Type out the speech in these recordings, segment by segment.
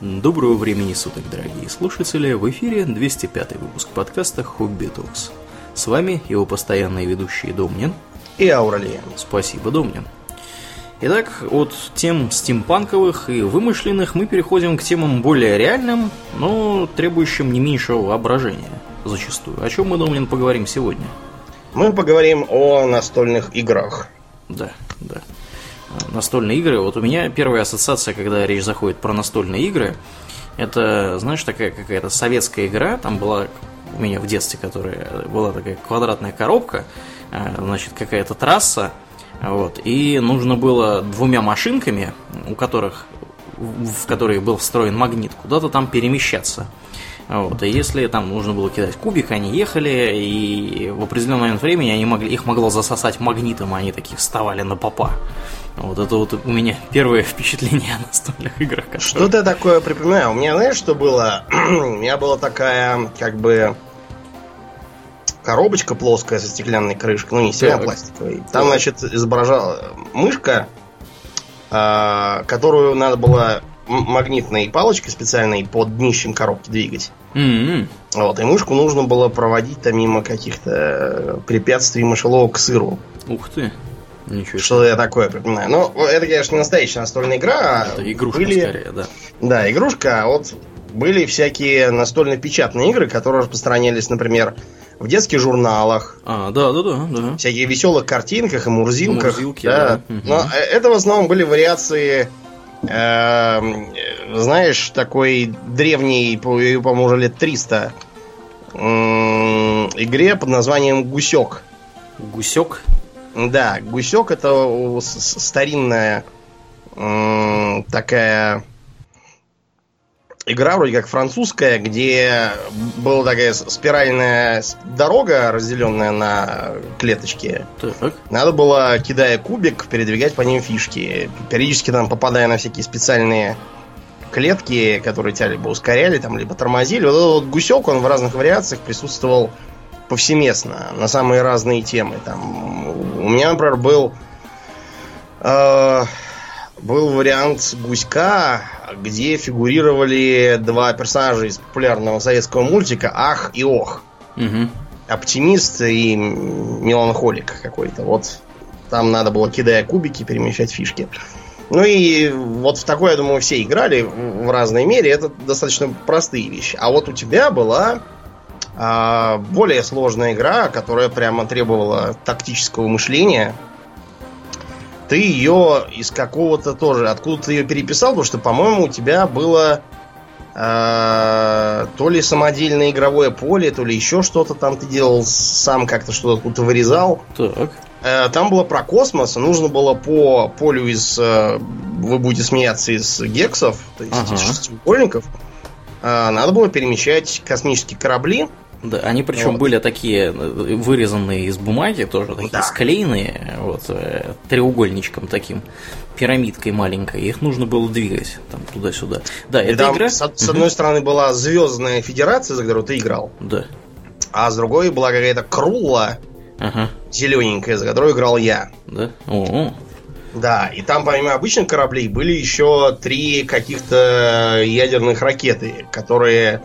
Доброго времени суток, дорогие слушатели! В эфире 205 выпуск подкаста «Хобби Токс». С вами его постоянные ведущие Домнин и Ауралия. Спасибо, Домнин. Итак, от тем стимпанковых и вымышленных мы переходим к темам более реальным, но требующим не меньшего воображения зачастую. О чем мы, Домнин, поговорим сегодня? Мы поговорим о настольных играх. Да, да. Настольные игры. Вот у меня первая ассоциация, когда речь заходит про настольные игры, это, знаешь, такая какая-то советская игра, там была у меня в детстве, которая была такая квадратная коробка, э, значит, какая-то трасса, вот, и нужно было двумя машинками, у которых, в которые был встроен магнит, куда-то там перемещаться. Вот, и если там нужно было кидать кубик, они ехали, и в определенный момент времени они могли, их могло засосать магнитом, и они такие вставали на попа. Вот это вот у меня первое впечатление о настольных играх. Которые... Что-то такое припоминаю. У меня, знаешь, что было? у меня была такая, как бы, коробочка плоская со стеклянной крышкой, ну не стеклянной, а пластиковой. Там, значит, изображала мышка, а, которую надо было магнитной палочкой специальной под днищем коробки двигать. Mm-hmm. Вот, и мышку нужно было проводить там мимо каких-то препятствий мышеловок к сыру. Ух ты. Ничего Что я такое припоминаю. Ну, это, конечно, не настоящая настольная игра. А это игрушка были... скорее, да. Да, игрушка. А вот были всякие настольно-печатные игры, которые распространялись, например, в детских журналах. А, да, да, да, да. Всякие веселых картинках и мурзилках. Мурзилки, да. да. Но угу. это в основном были вариации э, знаешь, такой древний, по-моему, уже лет 300 э, игре под названием Гусек. Гусек? Да, Гусек это старинная э, такая игра, вроде как французская, где была такая спиральная дорога, разделенная на клеточки. Так. Надо было, кидая кубик, передвигать по ним фишки. Периодически там попадая на всякие специальные клетки, которые тебя либо ускоряли, там, либо тормозили. Вот этот вот гусек, он в разных вариациях присутствовал повсеместно, на самые разные темы. Там, у меня, например, был э, был вариант гуська, где фигурировали два персонажа из популярного советского мультика Ах и Ох. Угу. Оптимист и меланхолик какой-то. Вот там надо было, кидая кубики, перемещать фишки. Ну и вот в такое, я думаю, все играли в разной мере. Это достаточно простые вещи. А вот у тебя была более сложная игра, которая прямо требовала тактического мышления ты ее из какого-то тоже, откуда ты ее переписал, потому что, по-моему, у тебя было э, то ли самодельное игровое поле, то ли еще что-то там ты делал сам как-то что-то откуда вырезал. Так. Э, там было про космос, нужно было по полю из, э, вы будете смеяться, из гексов, то есть ага. из шестиугольников, э, надо было перемещать космические корабли. Да, они причем вот. были такие э, вырезанные из бумаги, тоже такие да. склеенные, вот, э, треугольничком таким, пирамидкой маленькой. Их нужно было двигать там туда-сюда. Да, И эта игра... С, с одной стороны была Звездная Федерация, за которую ты играл. Да. А с другой была какая-то Крула, ага. зелененькая, за которую играл я. Да? О-о. Да, и там помимо обычных кораблей были еще три каких-то ядерных ракеты, которые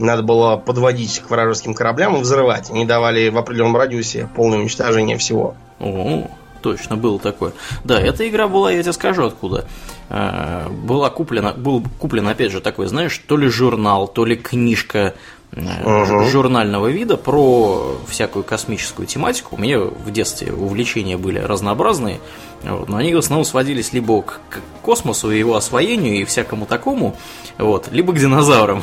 надо было подводить к вражеским кораблям и взрывать. Они давали в определенном радиусе полное уничтожение всего. О, точно было такое. Да, эта игра была, я тебе скажу откуда. А, была куплена, был куплен, опять же, такой, знаешь, то ли журнал, то ли книжка угу. журнального вида про всякую космическую тематику. У меня в детстве увлечения были разнообразные, вот, но они в основном сводились либо к космосу и его освоению и всякому такому, вот, либо к динозаврам.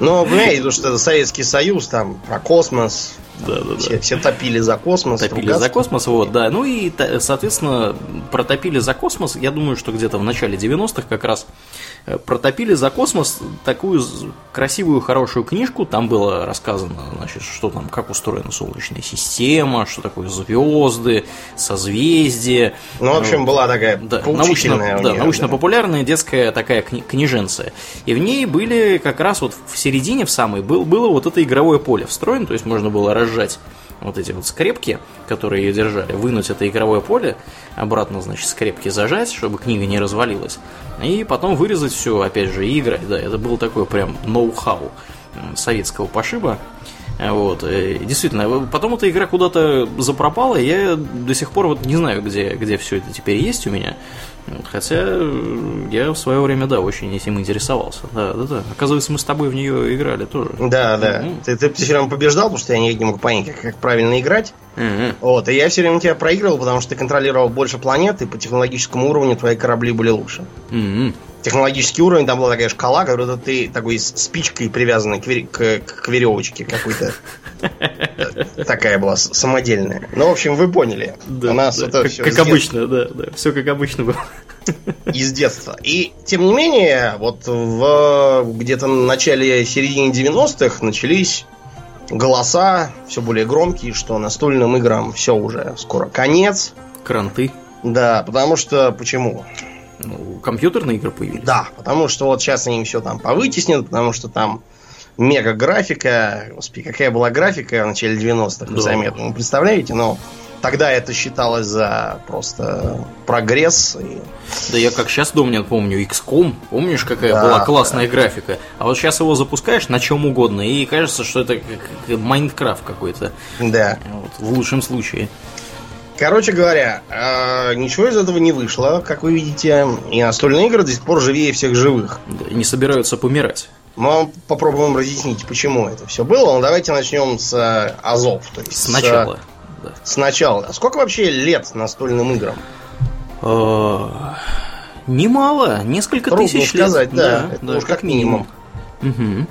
Ну, понимаете, потому что это Советский Союз, там, про космос, да, да, все, да. все топили за космос. Топили ругаться. за космос, вот, да. Ну и, соответственно, протопили за космос. Я думаю, что где-то в начале 90-х как раз протопили за космос такую красивую, хорошую книжку. Там было рассказано, значит, что там, как устроена Солнечная система, что такое звезды, созвездия. Ну, в общем, была такая да, научно, да, научно-популярная детская такая кни- книженция. И в ней были как раз вот в середине, в самой, был, было вот это игровое поле встроено, то есть можно было разжать вот эти вот скрепки, которые ее держали, вынуть это игровое поле, обратно, значит, скрепки зажать, чтобы книга не развалилась, и потом вырезать все, опять же, и играть. Да, это был такой прям ноу-хау советского пошиба. Вот. И действительно, потом эта игра куда-то запропала, и я до сих пор вот не знаю, где, где все это теперь есть у меня. Хотя я в свое время, да, очень этим интересовался. Да, да, да. Оказывается, мы с тобой в нее играли тоже. Да, да. Mm-hmm. Ты, ты все время побеждал, потому что я не, не мог понять, как, как правильно играть. Mm-hmm. Вот. И я все время тебя проигрывал, потому что ты контролировал больше планет, и по технологическому уровню твои корабли были лучше. Mm-hmm технологический уровень, там была такая шкала, когда ты такой спичкой привязанной к, к, к веревочке какой-то. Такая была самодельная. Ну, в общем, вы поняли. Да, У нас да, это как, все как обычно, да, да. Все как обычно было. Из детства. И, тем не менее, вот в где-то начале середине 90-х начались голоса все более громкие, что настольным играм все уже скоро конец. Кранты. Да, потому что почему? Ну, компьютерные игры появились. Да, потому что вот сейчас они все там повытеснят, потому что там мега графика. Господи, какая была графика в начале 90-х, да. заметно. Вы представляете? Но тогда это считалось за просто прогресс. И... Да я как сейчас помню, помню XCOM, помнишь, какая да, была классная да. графика? А вот сейчас его запускаешь на чем угодно, и кажется, что это как Майнкрафт какой-то. Да. Вот, в лучшем случае. Короче говоря, э, ничего из этого не вышло, как вы видите, и настольные игры до сих пор живее всех живых. Да, не собираются помирать. Мы попробуем разъяснить, почему это все было. Но давайте начнем с э, Азов. То есть Сначала. С, да. Сначала. А сколько вообще лет настольным играм? Э, немало, несколько Трудно тысяч сказать, лет. да. да, это да уж как минимум. минимум. Угу.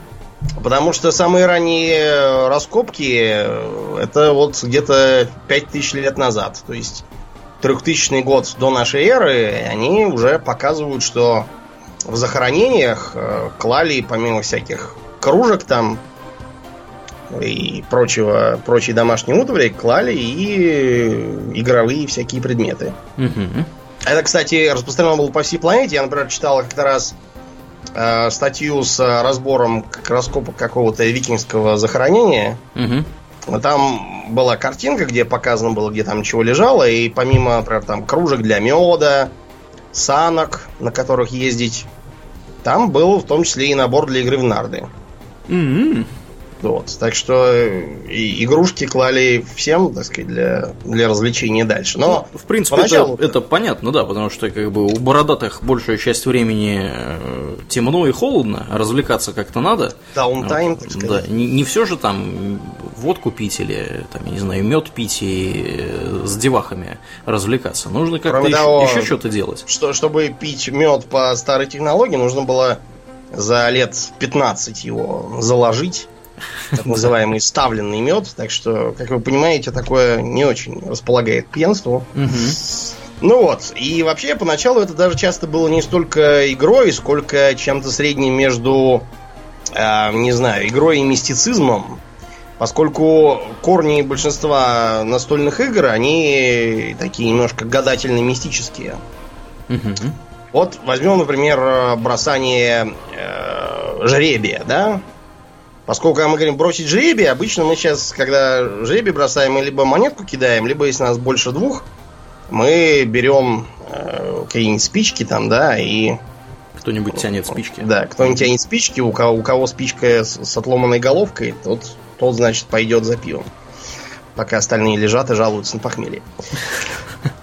Потому что самые ранние раскопки это вот где-то 5000 лет назад. То есть трехтысячный год до нашей эры, они уже показывают, что в захоронениях э, клали, помимо всяких кружек там и прочего, прочей домашней утвари, клали и игровые всякие предметы. Угу. Это, кстати, распространено было по всей планете. Я, например, читал как-то раз э, статью с разбором раскопок какого-то викингского захоронения. Угу. Там была картинка, где показано было, где там чего лежало, и помимо, например, там кружек для меда, санок, на которых ездить, там был в том числе и набор для игры в нарды. Mm-hmm. Вот. Так что э, и игрушки клали всем, так сказать, для, для развлечения дальше. Но ну, в принципе поначалу... это, это понятно, да, потому что как бы у бородатых большая часть времени э, темно и холодно, развлекаться как-то надо. Даунтайм, вот, так сказать. Да, не, не все же там водку пить или там, я не знаю, мед пить и э, с девахами развлекаться. Нужно как-то еще, еще что-то делать. Что, чтобы пить мед по старой технологии, нужно было за лет 15 его заложить так называемый ставленный мед. Так что, как вы понимаете, такое не очень располагает пьянству. Ну вот, и вообще поначалу это даже часто было не столько игрой, сколько чем-то средним между, э, не знаю, игрой и мистицизмом. Поскольку корни большинства настольных игр, они такие немножко гадательно-мистические. Угу. Вот возьмем, например, бросание э, жребия, да? Поскольку мы говорим бросить жребий, обычно мы сейчас, когда жребий бросаем, мы либо монетку кидаем, либо если нас больше двух, мы берем э, какие-нибудь спички там, да, и... Кто-нибудь тянет спички. Да, кто-нибудь тянет спички, у кого, у кого спичка с, с отломанной головкой, тот, тот, значит, пойдет за пивом. Пока остальные лежат и жалуются на похмелье.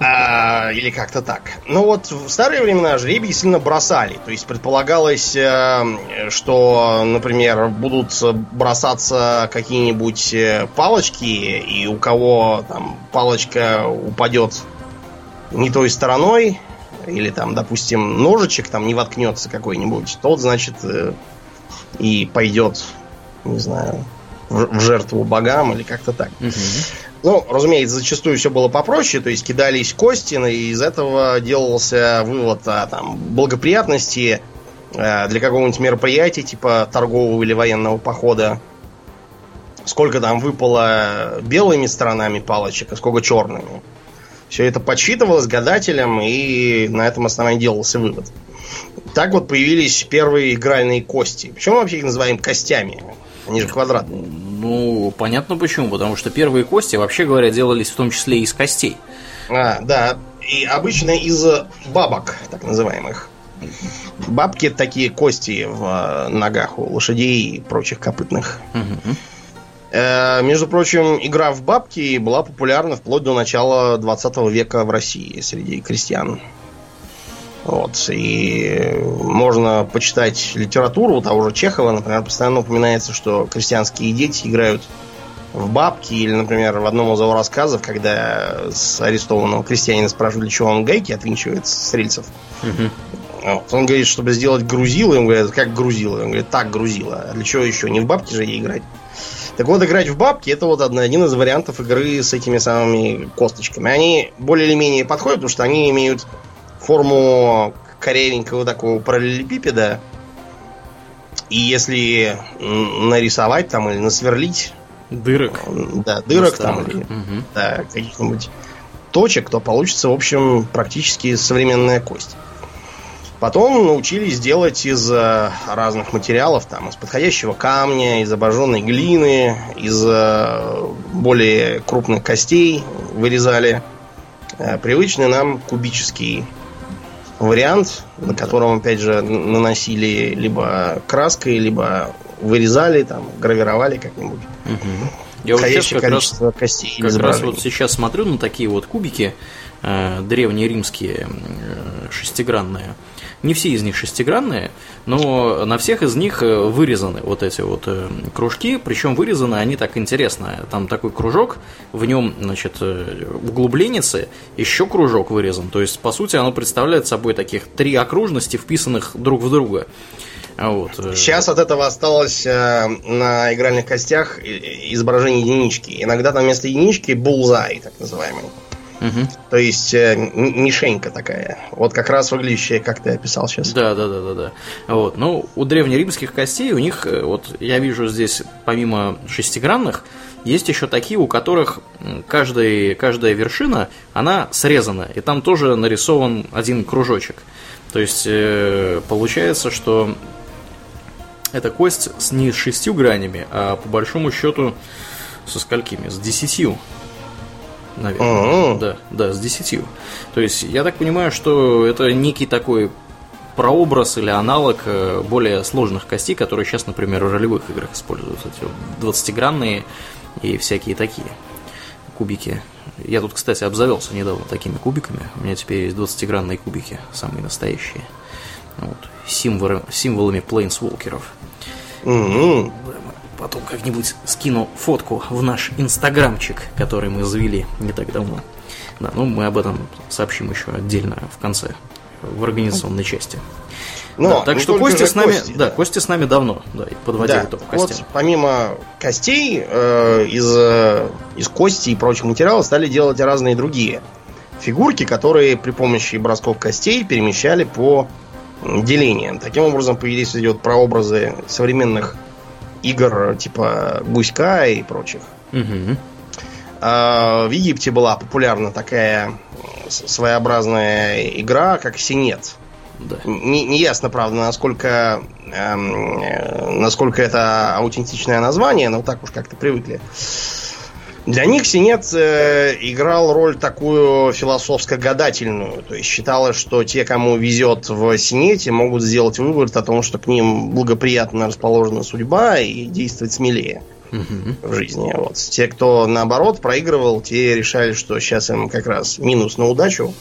А, или как-то так. Ну вот в старые времена жребий сильно бросали. То есть предполагалось, э, что, например, будут бросаться какие-нибудь э, палочки, и у кого там палочка упадет не той стороной, или там, допустим, ножичек там не воткнется какой-нибудь, тот, значит, э, и пойдет, не знаю, в, жертву богам или как-то так. Угу. Ну, разумеется, зачастую все было попроще, то есть кидались кости, и из этого делался вывод о там, благоприятности э, для какого-нибудь мероприятия, типа торгового или военного похода. Сколько там выпало белыми сторонами палочек, а сколько черными. Все это подсчитывалось гадателем, и на этом основании делался вывод. Так вот появились первые игральные кости. Почему мы вообще их называем костями? Они же квадратные. Ну, понятно почему, потому что первые кости, вообще говоря, делались в том числе из костей. А, да, и обычно из бабок, так называемых. Бабки такие кости в э, ногах у лошадей и прочих копытных. Угу. Между прочим, игра в бабки была популярна вплоть до начала 20 века в России среди крестьян. Вот. И можно почитать литературу того же Чехова, например, постоянно упоминается, что крестьянские дети играют в бабки, или, например, в одном из его рассказов, когда с арестованного крестьянина спрашивают, для чего он гайки отвинчивает с рельсов. Вот. Он говорит, чтобы сделать грузило, ему говорят, как грузило? Он говорит, так грузило. А для чего еще? Не в бабки же играть. Так вот, играть в бабки это вот один из вариантов игры с этими самыми косточками. Они более или менее подходят, потому что они имеют форму корявенького такого параллелепипеда. И если нарисовать там или насверлить... Дырок. Да, дырок там или угу. да, каких-нибудь точек, то получится, в общем, практически современная кость. Потом научились делать из э, разных материалов, там, из подходящего камня, из обожженной глины, из э, более крупных костей вырезали э, привычный нам кубический вариант, на котором, опять же, наносили либо краской, либо вырезали, там, гравировали как-нибудь. Угу. Я вот сейчас как раз, костей как раз вот сейчас смотрю на такие вот кубики э, древнеримские, э, шестигранные. Не все из них шестигранные, но на всех из них э, вырезаны вот эти вот э, кружки, причем вырезаны они так интересно. Там такой кружок, в нем, значит, э, углубленицы, еще кружок вырезан. То есть, по сути, оно представляет собой таких три окружности, вписанных друг в друга. Вот. Сейчас от этого осталось э, на игральных костях изображение единички. Иногда там вместо единички булзай, так называемый. Угу. То есть э, мишенька такая. Вот как раз выглядящая, как ты описал сейчас. Да, да, да, да, да. Вот. Ну, у древнеримских костей у них, э, вот я вижу здесь, помимо шестигранных, есть еще такие, у которых каждый, каждая вершина, она срезана, и там тоже нарисован один кружочек. То есть э, получается, что эта кость с не с шестью гранями, а по большому счету со сколькими? С десятью наверное. Uh-huh. Да, да, с 10. То есть, я так понимаю, что это некий такой прообраз или аналог э, более сложных костей, которые сейчас, например, в ролевых играх используются. Эти 20-гранные и всякие такие кубики. Я тут, кстати, обзавелся недавно такими кубиками. У меня теперь есть 20-гранные кубики, самые настоящие. Вот. Символы, символами плейнсволкеров. Mm-hmm потом как-нибудь скину фотку в наш инстаграмчик, который мы завели не так давно. Да, ну мы об этом сообщим еще отдельно в конце, в организационной части. Но да, так что Костя с нами, кости, да, Костя с нами давно, да, и подводил да, итог костям. Вот, помимо костей, э, из, э, из кости и прочих материалов стали делать разные другие фигурки, которые при помощи бросков костей перемещали по делениям. Таким образом появились идет прообразы современных игр типа Гуська и прочих. Угу. А, в Египте была популярна такая своеобразная игра, как Синет. Да. Не, не ясно, правда, насколько, эм, э, насколько это аутентичное название, но так уж как-то привыкли. Для них Синет э, играл роль такую философско-гадательную. То есть считалось, что те, кому везет в Синете, могут сделать вывод о том, что к ним благоприятно расположена судьба и действовать смелее в жизни. Вот. Те, кто наоборот проигрывал, те решали, что сейчас им как раз минус на удачу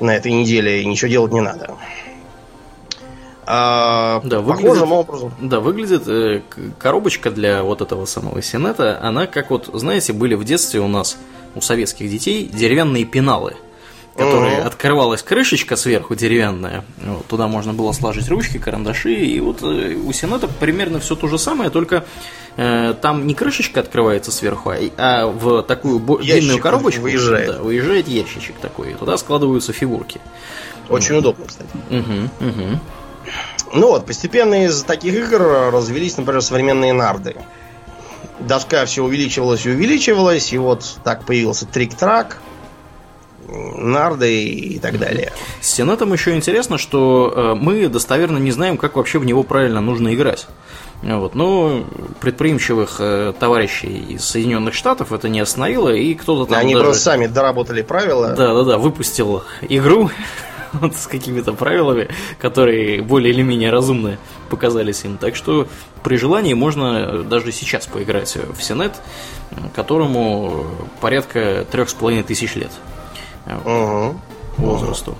на этой неделе и ничего делать не надо. А, да, выглядит, образом. Да, выглядит э, коробочка для вот этого самого Сенета, она как вот, знаете, были в детстве у нас, у советских детей, деревянные пеналы которые uh-huh. открывалась крышечка сверху деревянная, вот, туда можно было сложить ручки, карандаши, и вот э, у Сената примерно все то же самое, только э, там не крышечка открывается сверху, а, а в такую бо- длинную коробочку выезжает. Да, выезжает ящичек такой, и туда складываются фигурки. Очень вот. удобно, кстати. Угу, угу. Ну вот, постепенно из таких игр развелись, например, современные нарды. Доска все увеличивалась и увеличивалась, и вот так появился трик-трак, нарды и так далее. С Сенатом еще интересно, что э, мы достоверно не знаем, как вообще в него правильно нужно играть. Вот. Но предприимчивых э, товарищей из Соединенных Штатов это не остановило, и кто-то там. Они даже... просто сами доработали правила. Да, да, да, выпустил игру вот, с какими-то правилами, которые более или менее разумные показались им. Так что при желании можно даже сейчас поиграть в Сенет, которому порядка трех с половиной тысяч лет угу. возрасту.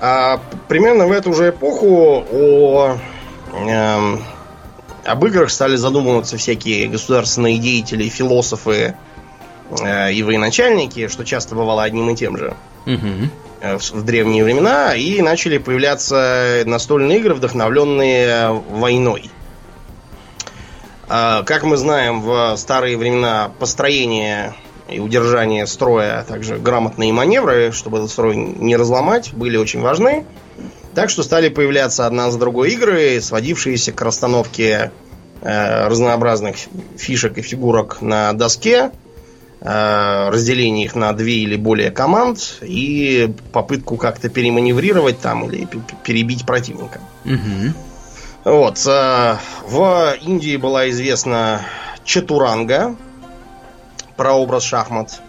А примерно в эту же эпоху о э, об играх стали задумываться всякие государственные деятели, философы э, и военачальники, что часто бывало одним и тем же угу. В, в древние времена, и начали появляться настольные игры, вдохновленные войной. Э, как мы знаем, в старые времена построение и удержание строя, а также грамотные маневры, чтобы этот строй не разломать, были очень важны. Так что стали появляться одна за другой игры, сводившиеся к расстановке э, разнообразных фишек и фигурок на доске, э, разделение их на две или более команд и попытку как-то переманеврировать там или перебить противника. Угу. Вот. Э, в Индии была известна Чатуранга, прообраз шахмат.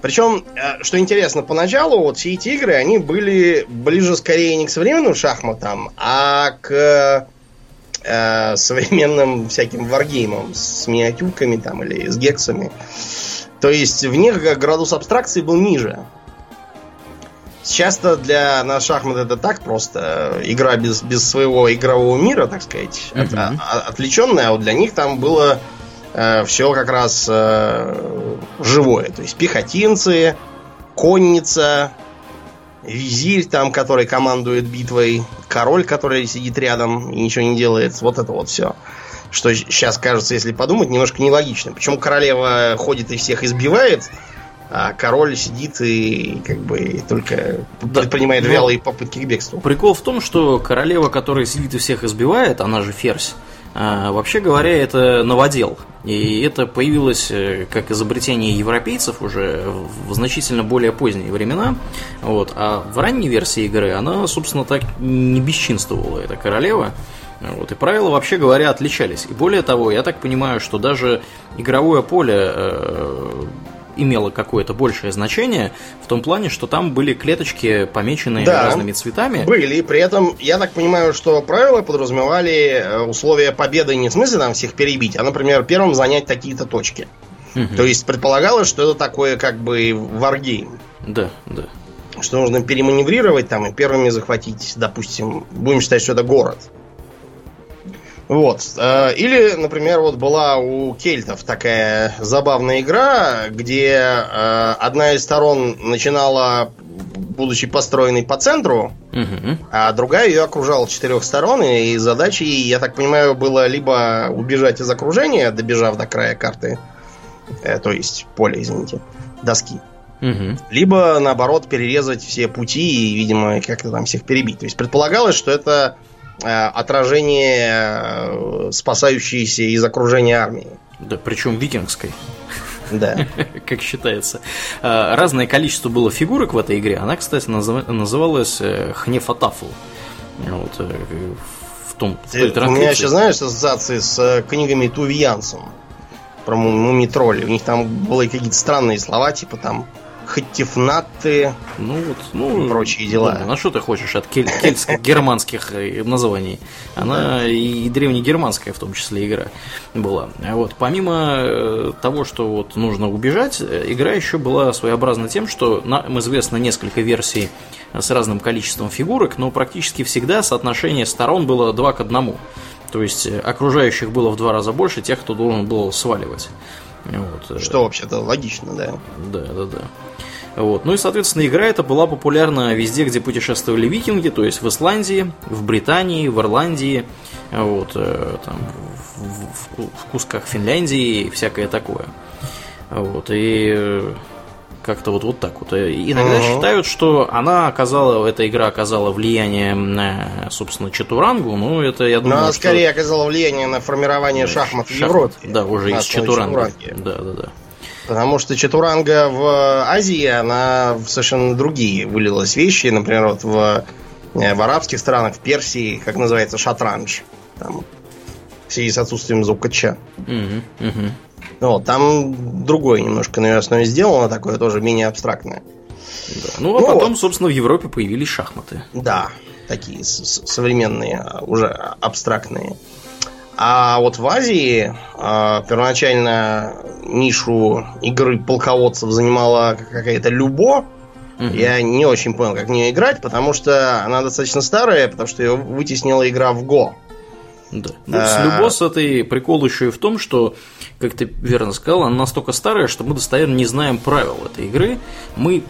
Причем, э, что интересно, поначалу вот все эти игры, они были ближе скорее не к современным шахматам, а к э, современным всяким варгеймам с миниатюрками там или с гексами. То есть в них градус абстракции был ниже. Сейчас-то для нас шахмат это так просто. Игра без, без своего игрового мира, так сказать, uh-huh. от, от, отвлеченная, а вот для них там было э, все как раз э, живое. То есть пехотинцы, конница, визирь там, который командует битвой, король, который сидит рядом и ничего не делает. Вот это вот все. Что сейчас кажется, если подумать, немножко нелогично. Почему королева ходит и всех избивает, а король сидит и как бы только да, предпринимает вялые попытки к бегству. Прикол в том, что королева, которая сидит и всех избивает, она же ферзь, а, вообще говоря, это новодел. И это появилось э, как изобретение европейцев уже в значительно более поздние времена. Вот. А в ранней версии игры она, собственно, так не бесчинствовала, эта королева. Вот, и правила, вообще говоря, отличались. И более того, я так понимаю, что даже игровое поле э, имело какое-то большее значение в том плане, что там были клеточки, помеченные да, разными цветами. Были, и при этом, я так понимаю, что правила подразумевали э, условия победы не в смысле там всех перебить, а, например, первым занять такие-то точки. Угу. То есть предполагалось, что это такое как бы варгейм. Да, да. Что нужно переманеврировать там и первыми захватить, допустим, будем считать, что это город. Вот. Э, или, например, вот была у кельтов такая забавная игра, где э, одна из сторон начинала, будучи построенной по центру, угу. а другая ее окружала четырех сторон, и задачей, я так понимаю, было либо убежать из окружения, добежав до края карты, э, то есть поля, извините, доски, угу. либо, наоборот, перерезать все пути и, видимо, как-то там всех перебить. То есть предполагалось, что это отражение э, спасающейся из окружения армии. Да, причем викингской. Да. как считается. Э, разное количество было фигурок в этой игре. Она, кстати, называлась Хнефатафл. Вот, в том, в той У меня еще, знаешь, ассоциации с книгами Туви Янсом про мумитроли. У них там были какие-то странные слова, типа там хатифнаты, ну вот, ну и прочие дела. Ну, а что ты хочешь от кель- кельтских германских э, названий? Она и древнегерманская в том числе игра была. Вот помимо э, того, что вот нужно убежать, э, игра еще была своеобразна тем, что нам известно несколько версий с разным количеством фигурок, но практически всегда соотношение сторон было 2 к 1. То есть окружающих было в два раза больше тех, кто должен был сваливать. Вот. Что вообще-то логично, да. Да, да, да. Вот. Ну и, соответственно, игра эта была популярна везде, где путешествовали викинги, то есть в Исландии, в Британии, в Ирландии, вот, э, там, в, в, в кусках Финляндии и всякое такое. Вот, и э, как-то вот, вот так вот. Иногда uh-huh. считают, что она оказала, эта игра оказала влияние на, собственно, Чатурангу, ну, это, я думаю, Но она скорее оказала влияние на формирование шахмат, шахмат в Европе. Да, уже из Чатуранга. Да, да, да. Потому что Чатуранга в Азии, она в совершенно другие вылилась вещи. Например, вот в, э, в арабских странах, в Персии, как называется, шатранж. Там в связи с отсутствием звука Ч. Угу, угу. Вот, там другое немножко на ее основе сделано, такое тоже менее абстрактное. Да. Ну, а ну, потом, собственно, в Европе появились шахматы. Да, такие современные, а, уже абстрактные. А вот в Азии э, первоначально нишу игры полководцев занимала какая-то любо. Угу. Я не очень понял, как в нее играть, потому что она достаточно старая, потому что ее вытеснила игра в Го. Да. Ну, с а. любо с этой прикол еще и в том, что, как ты верно сказал, она настолько старая, что мы достоверно не знаем правил этой игры. Мы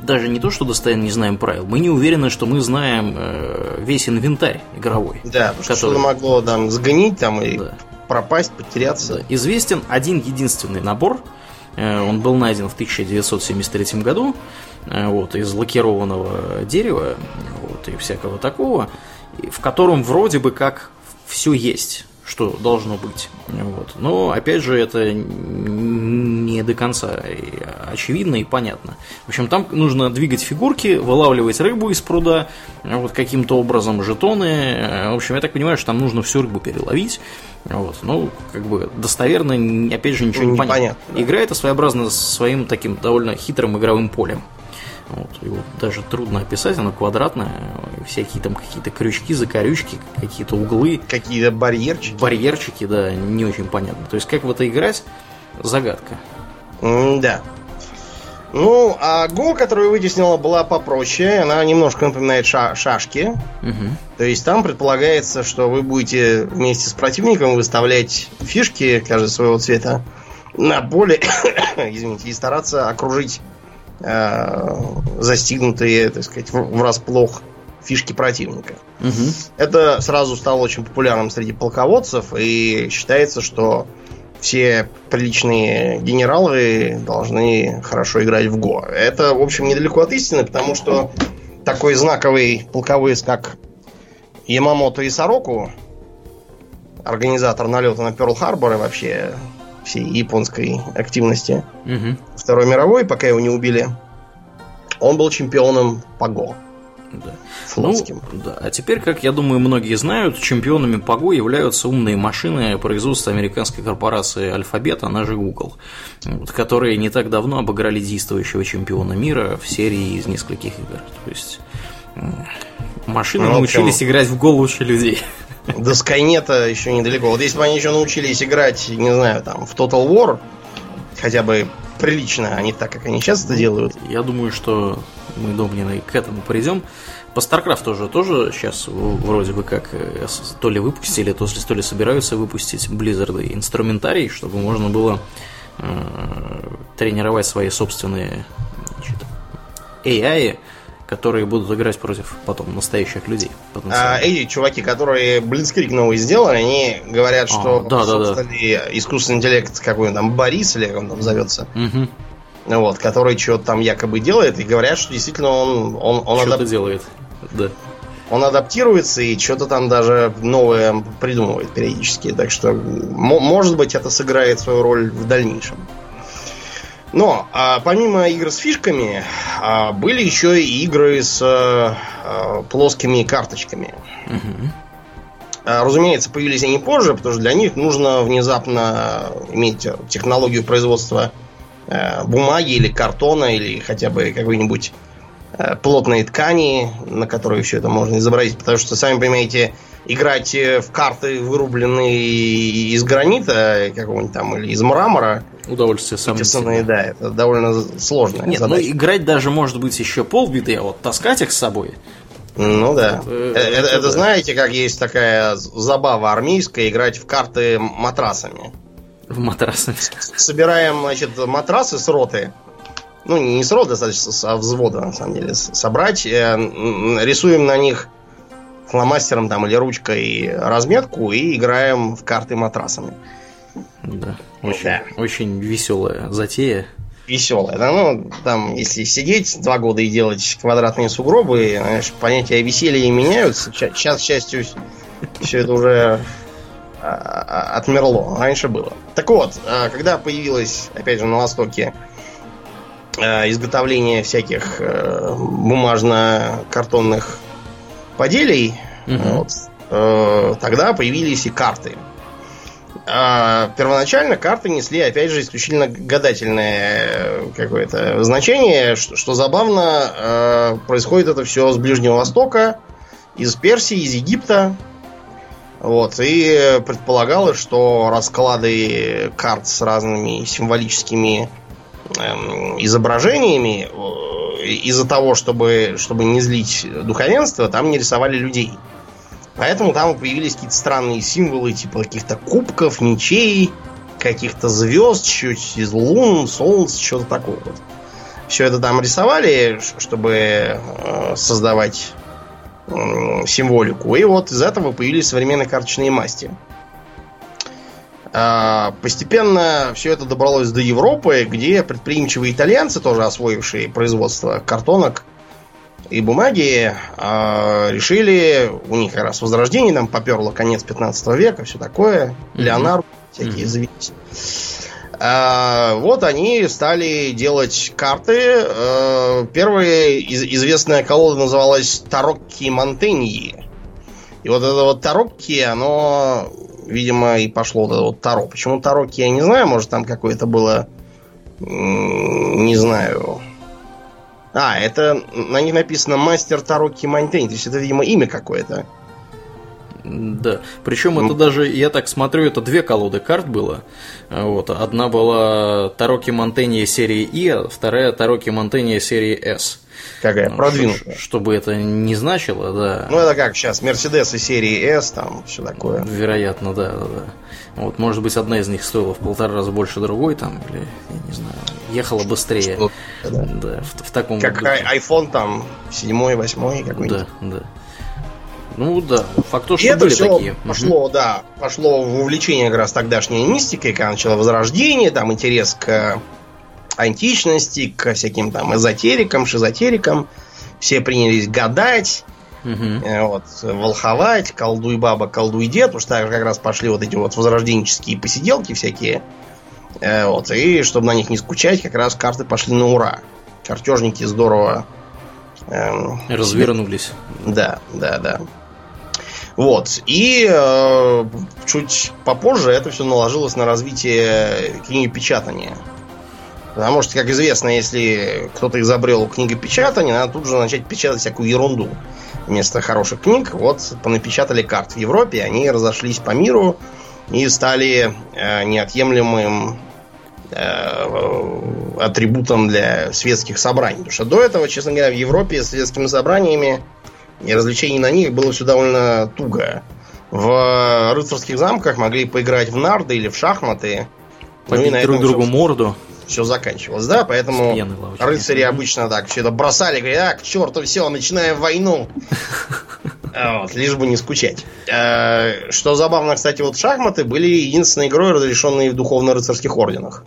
даже не то, что достоянно не знаем правил, мы не уверены, что мы знаем э, весь инвентарь игровой. Да, потому который... что могло там сгнить там и да. пропасть, потеряться. Да. Известен один единственный набор. Э, он был найден в 1973 году э, вот, из лакированного дерева вот, и всякого такого, в котором вроде бы как все есть что должно быть. Вот. Но, опять же, это не до конца очевидно и понятно. В общем, там нужно двигать фигурки, вылавливать рыбу из пруда, вот каким-то образом жетоны. В общем, я так понимаю, что там нужно всю рыбу переловить. Вот. Ну, как бы достоверно, опять же, ничего не, не понятно. понятно да. Игра это своеобразно своим таким довольно хитрым игровым полем. Вот, его даже трудно описать, оно квадратное, всякие там какие-то крючки, закорючки, какие-то углы. Какие-то барьерчики. Барьерчики, да, не очень понятно. То есть, как в это играть, загадка. М да. Ну, а Го, которую вытеснила, была попроще. Она немножко напоминает ша шашки. Угу. То есть там предполагается, что вы будете вместе с противником выставлять фишки, каждый своего цвета, на поле, извините, и стараться окружить застигнутые, так сказать, врасплох фишки противника. Угу. Это сразу стало очень популярным среди полководцев, и считается, что все приличные генералы должны хорошо играть в Го. Это, в общем, недалеко от истины, потому что такой знаковый полководец, как Ямамото и Сороку, организатор налета на Перл-Харбор и вообще всей японской активности угу. Второй мировой, пока его не убили, он был чемпионом по ГО. Да. Флотским. Ну, да. А теперь, как я думаю, многие знают, чемпионами по ГО являются умные машины производства американской корпорации Альфабет, она же Google, которые не так давно обыграли действующего чемпиона мира в серии из нескольких игр. То есть машины ну, научились общем... играть в Го лучше людей. До Скайнета еще недалеко. Вот если бы они еще научились играть, не знаю, там, в Total War, хотя бы прилично, а не так, как они сейчас это делают. Я думаю, что мы, Домнины, к этому придем. По StarCraft тоже, тоже сейчас вроде бы как э, то ли выпустили, то ли, то ли собираются выпустить Blizzard инструментарий, чтобы можно было э, тренировать свои собственные значит, AI, которые будут играть против потом настоящих людей. А эти чуваки, которые Блицкрик новый сделали, они говорят, а, что да, да, да. искусственный интеллект какой там Борис или как он там зовется. Угу. Вот, который что-то там якобы делает, и говорят, что действительно он, он, он что-то адап... делает. Да. Он адаптируется и что-то там даже новое придумывает периодически. Так что, может быть, это сыграет свою роль в дальнейшем. Но а, помимо игр с фишками, а, были еще и игры с а, плоскими карточками. Угу. А, разумеется, появились они позже, потому что для них нужно внезапно иметь технологию производства а, бумаги или картона, или хотя бы какой-нибудь а, плотной ткани, на которой все это можно изобразить. Потому что, сами понимаете, играть в карты, вырубленные из гранита какого-нибудь там или из мрамора, Удовольствие сам да, это довольно сложно. Нет, ну, задача. ну играть даже может быть еще полбеды, а вот таскать их с собой. Ну да. Это, это, это, это знаете, как есть такая забава армейская играть в карты матрасами. В матрасами. Собираем, значит, матрасы с роты. Ну, не с роты, достаточно, а взвода, на самом деле, собрать. Э, рисуем на них фломастером там или ручкой разметку и играем в карты матрасами. Да, очень, да. очень веселая затея. Веселая, да, ну, там, если сидеть два года и делать квадратные сугробы, знаешь, понятия веселья меняются. Сейчас, к счастью, все это уже а, а, отмерло. Раньше было. Так вот, а, когда появилось, опять же, на Востоке изготовление всяких э, бумажно-картонных поделей, угу. вот, э, тогда появились и карты. А, первоначально карты несли, опять же, исключительно гадательное э, какое-то значение, что, что забавно, э, происходит это все с Ближнего Востока, из Персии, из Египта. Вот, и предполагалось, что расклады карт с разными символическими эм, изображениями э, из-за того, чтобы, чтобы не злить духовенство, там не рисовали людей. Поэтому там появились какие-то странные символы, типа каких-то кубков, мечей, каких-то звезд, чуть из лун, солнца, что-то такого вот. Все это там рисовали, чтобы э, создавать символику. И вот из этого появились современные карточные масти. А, постепенно все это добралось до Европы, где предприимчивые итальянцы, тоже освоившие производство картонок, и бумаги э, решили, у них как раз возрождение нам поперло конец 15 века, все такое, mm-hmm. Леонард, всякие mm-hmm. завелись. А, вот они стали делать карты. А, первая из- известная колода называлась Тарокки Монтеньи. И вот это вот Тарокки, оно, видимо, и пошло вот это вот Таро. Почему Тарокки, я не знаю, может там какое-то было, не знаю, а, это на них написано мастер Таро Кимантень. То есть это, видимо, имя какое-то. Да, причем это даже, я так смотрю, это две колоды карт было. Вот. Одна была Тароки Монтения серии И, а вторая Тароки Монтения серии С. Какая ну, продвинутая. Чтобы это не значило, да. Ну, это как сейчас, Мерседесы серии S, там, все такое. Вероятно, да, да, да. Вот, может быть, одна из них стоила в полтора раза больше другой, там, или, я не знаю, ехала быстрее. Что, да. да в, в таком Как духе. iPhone там, седьмой, восьмой какой-нибудь. Да, да. Ну да, факт то, что И были это все такие. Пошло, угу. да, пошло в увлечение как раз тогдашней мистикой, когда начало возрождение, там интерес к античности, к всяким там эзотерикам, шизотерикам. Все принялись гадать, угу. вот, волховать, колдуй баба, колдуй дед. Уж так как раз пошли вот эти вот возрожденческие посиделки всякие. Э, вот, и чтобы на них не скучать, как раз карты пошли на ура. Чертежники здорово эм, развернулись. Да, да, да. Вот. И э, чуть попозже это все наложилось на развитие книги печатания. Потому что, как известно, если кто-то изобрел книгопечатание, надо тут же начать печатать всякую ерунду. Вместо хороших книг, вот, понапечатали карт в Европе, они разошлись по миру и стали э, неотъемлемым э, атрибутом для светских собраний. Потому что до этого, честно говоря, в Европе с светскими собраниями и развлечений на них было все довольно туго. В рыцарских замках могли поиграть в нарды или в шахматы. Побить ну, друг другу морду все заканчивалось, да, поэтому рыцари обычно так все это бросали, говорят, а, к черту, все, начинаем войну. Вот, лишь бы не скучать. Э, что забавно, кстати, вот шахматы были единственной игрой, разрешенной в духовно-рыцарских орденах.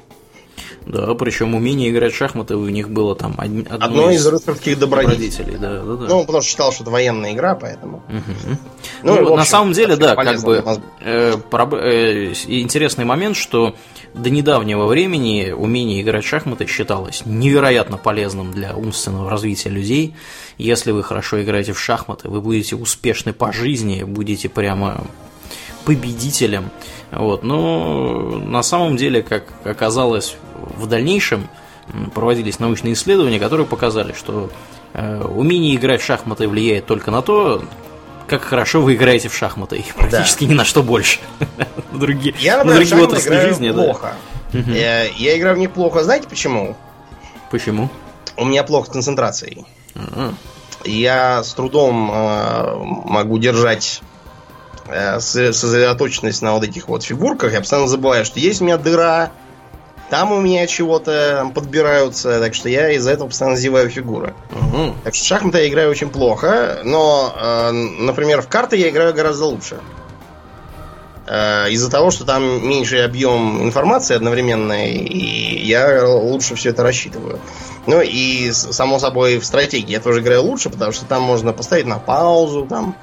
Да, причем умение играть в шахматы у них было там одно, одно из, из рыцарских добродетелей. Да, да, да. Ну, потому что считал, что это военная игра, поэтому. Угу. Ну, ну общем, на самом деле, да, как бы э, э, интересный момент, что до недавнего времени умение играть в шахматы считалось невероятно полезным для умственного развития людей. Если вы хорошо играете в шахматы, вы будете успешны по жизни, будете прямо победителем. Вот. Но на самом деле, как оказалось в дальнейшем, проводились научные исследования, которые показали, что э, умение играть в шахматы влияет только на то, как хорошо вы играете в шахматы, и практически да. ни на что больше. другие, я, например, другие отрасли жизни, плохо. Да. Я, я играю в них плохо, знаете почему? Почему? У меня плохо с концентрацией. А-а. Я с трудом э, могу держать сосредоточенность на вот этих вот фигурках. Я постоянно забываю, что есть у меня дыра, там у меня чего-то подбираются, так что я из-за этого постоянно зеваю фигуры. Угу. Так что в шахматы я играю очень плохо, но, э, например, в карты я играю гораздо лучше. Э, из-за того, что там меньший объем информации одновременной, и я лучше все это рассчитываю. Ну и, само собой, в стратегии я тоже играю лучше, потому что там можно поставить на паузу, там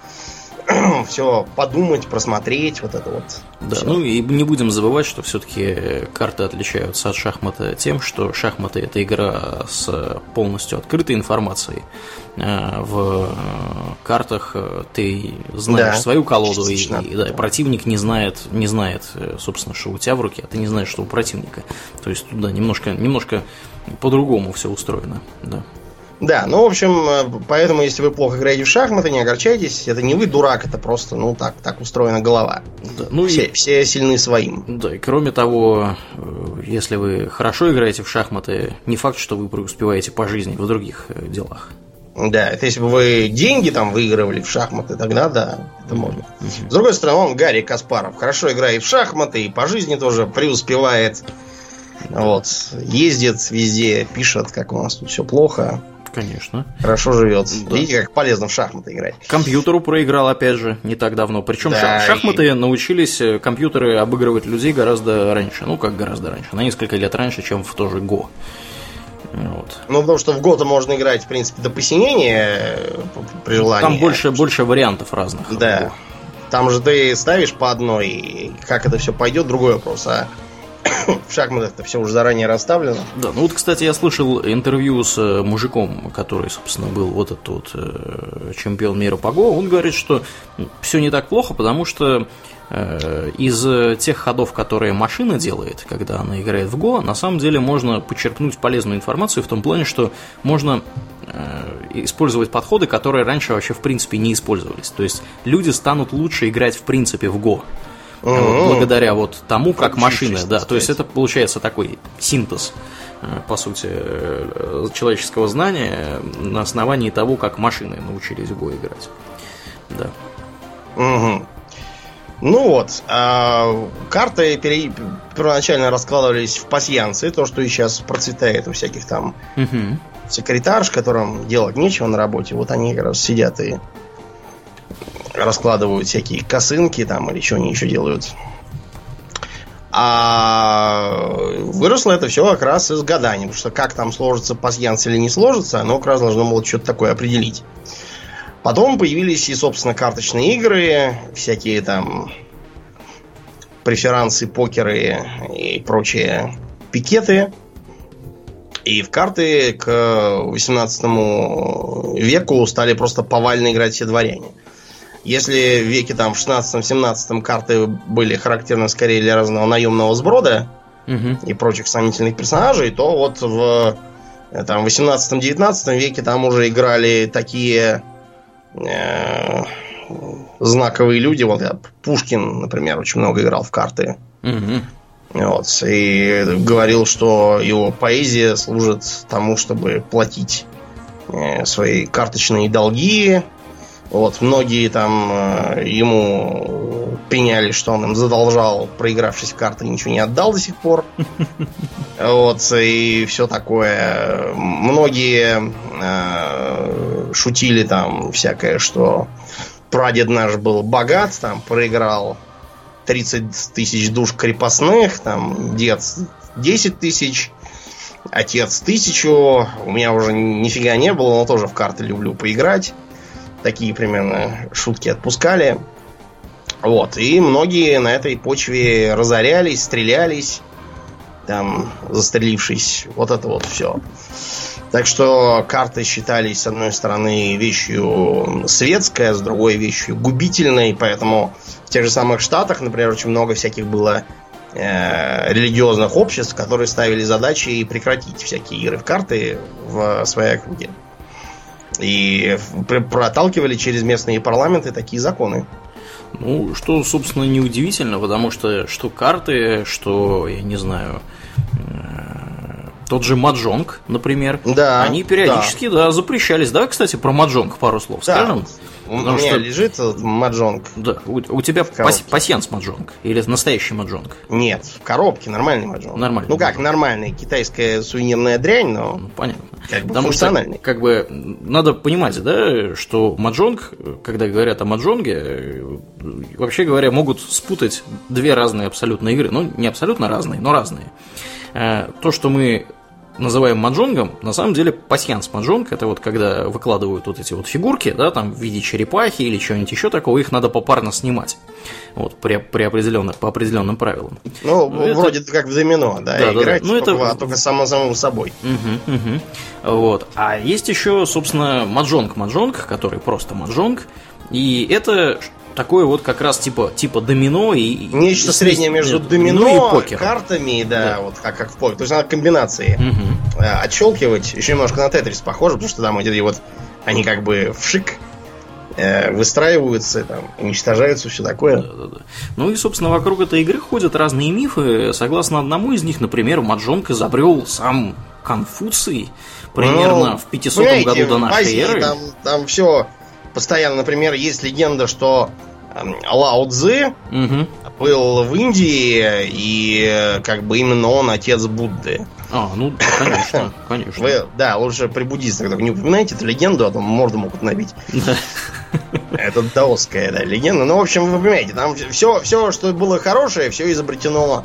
все подумать, просмотреть, вот это вот. Да, всё. ну и не будем забывать, что все-таки карты отличаются от шахмата тем, что шахматы это игра с полностью открытой информацией. Э, В э, картах э, ты знаешь Да, свою колоду, и, и, да, и противник не знает, не знает, собственно, что у тебя в руке, а ты не знаешь, что у противника. То есть туда немножко, немножко по-другому все устроено. Да. Да, ну, в общем, э, поэтому, если вы плохо играете в шахматы, не огорчайтесь. Это не вы дурак, это просто, ну, так, так устроена голова. Да, ну все, и все сильны своим. Да, и кроме того, э, если вы хорошо играете в шахматы, не факт, что вы преуспеваете по жизни в других э, делах. Да, это если бы вы деньги там выигрывали в шахматы, тогда да, это можно. С другой стороны, он Гарри Каспаров. Хорошо играет в шахматы и по жизни тоже преуспевает. Вот. Ездит везде, пишет, как у нас тут все плохо. Конечно. Хорошо живет. Да. Видите, как полезно в шахматы играть. Компьютеру проиграл, опять же, не так давно. Причем Да, шахматы научились э, компьютеры обыгрывать людей гораздо раньше. Ну, как гораздо раньше. На несколько лет раньше, чем в тоже Го. Вот. Ну, потому что в Гота можно играть, в принципе, до посинения э, при желании. Там больше, больше вариантов разных. Да. Там же ты ставишь по одной, и как это все пойдет, другой вопрос. А в шахматах это все уже заранее расставлено. Да, ну вот, кстати, я слышал интервью с э, мужиком, который, собственно, был вот этот вот э, чемпион мира по Го. Он говорит, что все не так плохо, потому что э, из тех ходов, которые машина делает, когда она играет в Го, на самом деле можно подчеркнуть полезную информацию в том плане, что можно э, использовать подходы, которые раньше вообще в принципе не использовались. То есть люди станут лучше играть в принципе в Го. Вот, Мгм. благодаря вот тому, как машины, да, то есть это получается такой синтез, э, по сути, э, человеческого знания на основании того, как машины научились в Го играть. Да. Мгм. Ну вот, а, карты пере- первоначально раскладывались в пасьянцы, то, что и сейчас процветает у всяких там Мгм. секретарш, которым делать нечего на работе. Вот они как раз сидят и раскладывают всякие косынки там или что они еще делают. А выросло это все как раз из гаданий, потому что как там сложится пасьянс или не сложится, оно как раз должно было что-то такое определить. Потом появились и, собственно, карточные игры, всякие там преферансы, покеры и прочие пикеты. И в карты к 18 веку стали просто повально играть все дворяне. Если в веке там в 16-17 карты были характерны скорее для разного наемного сброда Мгм. и прочих сомнительных персонажей, то вот в э, там, 18-19 веке там уже играли такие э, знаковые люди. Вот я, Пушкин, например, очень много играл в карты. Мгм. Вот, и говорил, что его поэзия служит тому, чтобы платить э, свои карточные долги. Вот, многие там э, ему пеняли, что он им задолжал, проигравшись в карты, ничего не отдал до сих пор. Вот, и все такое. Многие э, шутили там всякое, что прадед наш был богат, там проиграл 30 тысяч душ крепостных, там дед 10 тысяч, отец тысячу. У меня уже нифига не было, но тоже в карты люблю поиграть. Такие примерно шутки отпускали. Вот, и многие на этой почве разорялись, стрелялись, там, застрелившись. Вот это вот все. Так что карты считались, с одной стороны, вещью светской, а с другой вещью губительной, поэтому в тех же самых Штатах, например, очень много всяких было э, религиозных обществ, которые ставили задачи прекратить всякие игры в карты в своей округе. И пр- проталкивали через местные парламенты такие законы. Ну, что, собственно, неудивительно, потому что что карты, что, я не знаю, э, тот же маджонг, например, Да, они периодически, да. запрещались. Давай, кстати, про маджонг пару слов Да, скажем. Вот у Потому меня что- лежит маджонг. Да, у, у тебя пас, пасьянс маджонг или настоящий маджонг? Нет, в коробке нормальный маджонг. Нормальный Ну как, нормальный, китайская сувенирная дрянь, но Ну, понятно. как бы Потому что, функциональный. как бы, надо понимать, да, что маджонг, когда говорят о маджонге, вообще говоря, могут спутать две разные абсолютно игры. Ну, не абсолютно разные, но разные. Э, То, что мы называем маджонгом, на самом деле пасьянс маджонг это вот когда выкладывают вот эти вот фигурки, да, там в виде черепахи или чего-нибудь еще такого, их надо попарно снимать. Вот, при, при определенных, по определенным правилам. Ну, ну это... вроде как в домино, да, да играть да, да. Ну, только, это... только само самому собой. Угу, угу. Вот. А есть еще, собственно, маджонг маджонг, который просто маджонг. И это такое вот как раз типа, типа домино и... Нечто и, среднее между нет, домино, и покером. картами, да, да, вот как, как в покер. То есть надо комбинации угу. отщелкивать. Еще немножко на тетрис похоже, потому что там эти вот они как бы в шик э, выстраиваются, там, уничтожаются, все такое. Да, да, да. Ну и, собственно, вокруг этой игры ходят разные мифы. Согласно одному из них, например, Маджонг изобрел сам Конфуций примерно ну, в 500 году до нашей эры. Там, там все постоянно, например, есть легенда, что эм, Лао Цзы угу. был в Индии, и как бы именно он отец Будды. А, ну, конечно, конечно. Вы, да, лучше при буддистах не упоминайте эту легенду, а то морду могут набить. Это даосская, да, легенда. Ну, в общем, вы понимаете, там все, все, что было хорошее, все изобретено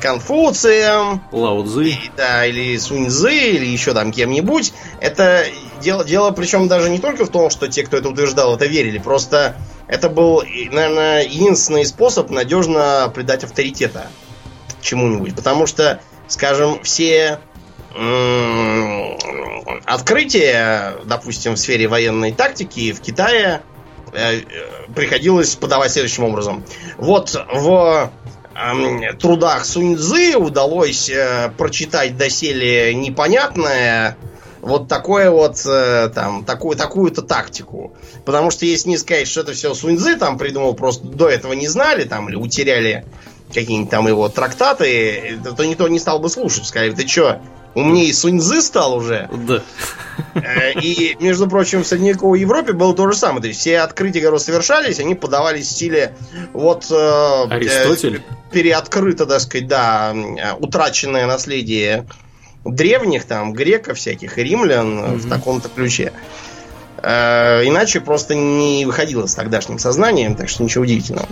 Конфуцием, Лао Цзы. да, или Сунь Цзы, или еще там кем-нибудь. Это дело, дело причем даже не только в том, что те, кто это утверждал, это верили. Просто это был, наверное, единственный способ надежно придать авторитета чему-нибудь. Потому что, скажем, все открытия, допустим, в сфере военной тактики в Китае э, приходилось подавать следующим образом. Вот в трудах Суньцзы удалось э, прочитать доселе непонятное вот такое вот э, там такую такую-то тактику, потому что если не сказать, что это все Суньцзы там придумал, просто до этого не знали там или утеряли какие-нибудь там его трактаты, то никто не стал бы слушать, сказали, ты что, умнее Суньзы стал уже. Да. Э, и, между прочим, в средневековой Европе было то же самое. То есть все открытия, которые совершались, они подавались в стиле вот... Э, Аристотель? переоткрыто, так сказать, да, утраченное наследие древних, там, греков всяких, римлян угу. в таком-то ключе. Э, иначе просто не выходило с тогдашним сознанием, так что ничего удивительного.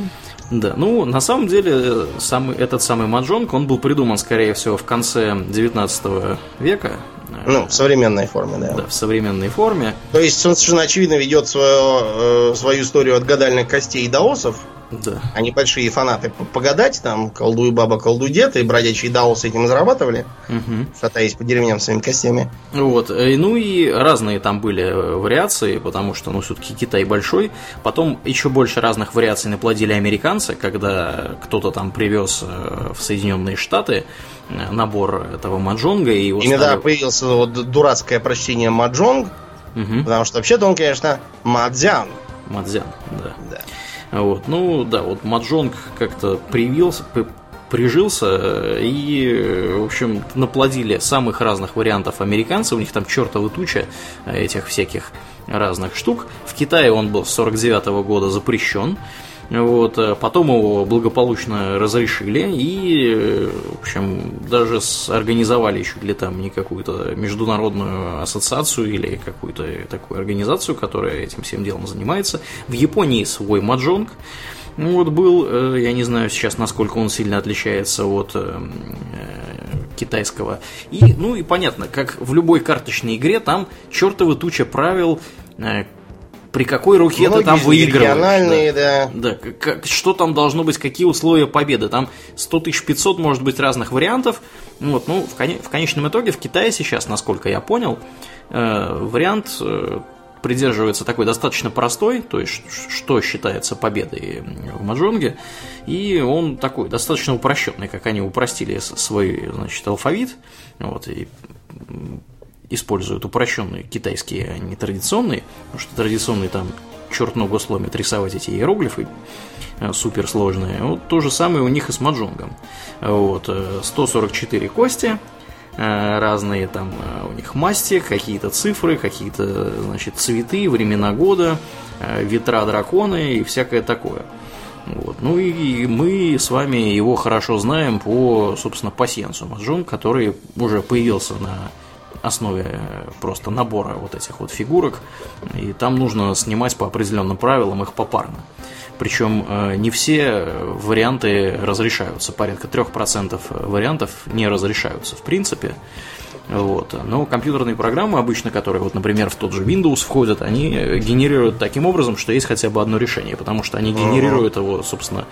Да, ну, на самом деле, самый, этот самый маджонг, он был придуман, скорее всего, в конце 19 века. Ну, в современной форме, да. Да, в современной форме. То есть он совершенно очевидно ведет свою, э, свою историю от гадальных костей и даосов, да. Они большие фанаты погадать, там, колдуй баба, колдуй дед, и бродячие дао с этим зарабатывали, угу. шатаясь по деревням своими костями. Вот, э, ну и разные там были э, вариации, потому что, ну, все-таки Китай большой. Потом еще больше разных вариаций наплодили американцы, когда кто-то там привез э, в Соединенные Штаты набор этого маджонга. И его Именно стали... появилось вот дурацкое прочтение маджонг, угу. потому что вообще-то он, конечно, мадзян. Мадзян, да. да. Вот. Ну, да, вот Маджонг как-то привился, прижился и, в общем, наплодили самых разных вариантов американцев. У них там чертова туча этих всяких разных штук. В Китае он был с 49 -го года запрещен. Вот, э, потом его благополучно разрешили и, э, в общем, даже организовали еще ли там не какую-то международную ассоциацию или какую-то такую организацию, которая этим всем делом занимается. В Японии свой маджонг. Вот был, э, я не знаю сейчас, насколько он сильно отличается от китайского. И, ну и понятно, как в любой карточной игре, там чертова туча правил, при какой руке Многие ты там выигрываешь. Региональные, да. Да, да как, что там должно быть, какие условия победы. Там 100 500 может быть разных вариантов. Вот, ну, в, в конечном итоге в Китае сейчас, насколько я понял, э, вариант э, придерживается такой достаточно простой, то есть что считается победой в Маджонге, и он такой достаточно упрощенный, как они упростили свой значит, алфавит, вот, и используют упрощенные китайские, а не традиционные, потому что традиционные там черт ногу сломит рисовать эти иероглифы э, суперсложные. Вот то же самое у них и с маджонгом. Вот, 144 э, кости, э, разные там у них масти, какие-то цифры, какие-то, значит, цветы, времена года, ветра драконы и всякое такое. Вот. Ну и мы с вами его хорошо знаем по, собственно, пассиансу Маджонг, который уже появился на основе э, просто набора вот этих вот фигурок, и там нужно снимать по определенным правилам их попарно. Причем э, не все варианты разрешаются. Порядка 3% вариантов не разрешаются в принципе. Вот. Но компьютерные программы обычно, которые, вот, например, в тот же Windows входят, они генерируют таким образом, что есть хотя бы одно решение, потому что они генерируют его, собственно,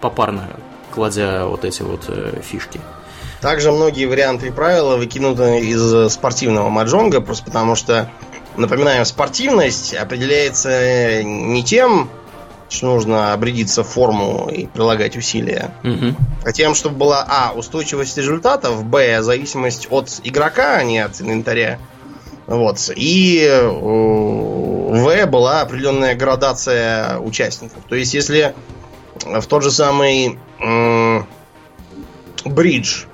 попарно, кладя вот эти вот э, фишки. Также многие варианты и правила выкинуты из спортивного маджонга, просто потому что, напоминаем, спортивность определяется не тем, что нужно обрядиться в форму и прилагать усилия. Угу. А тем, чтобы была А. Устойчивость результатов, Б. Зависимость от игрока, а не от инвентаря. Вот. И В. Была определенная градация участников. То есть, если в тот же самый бридж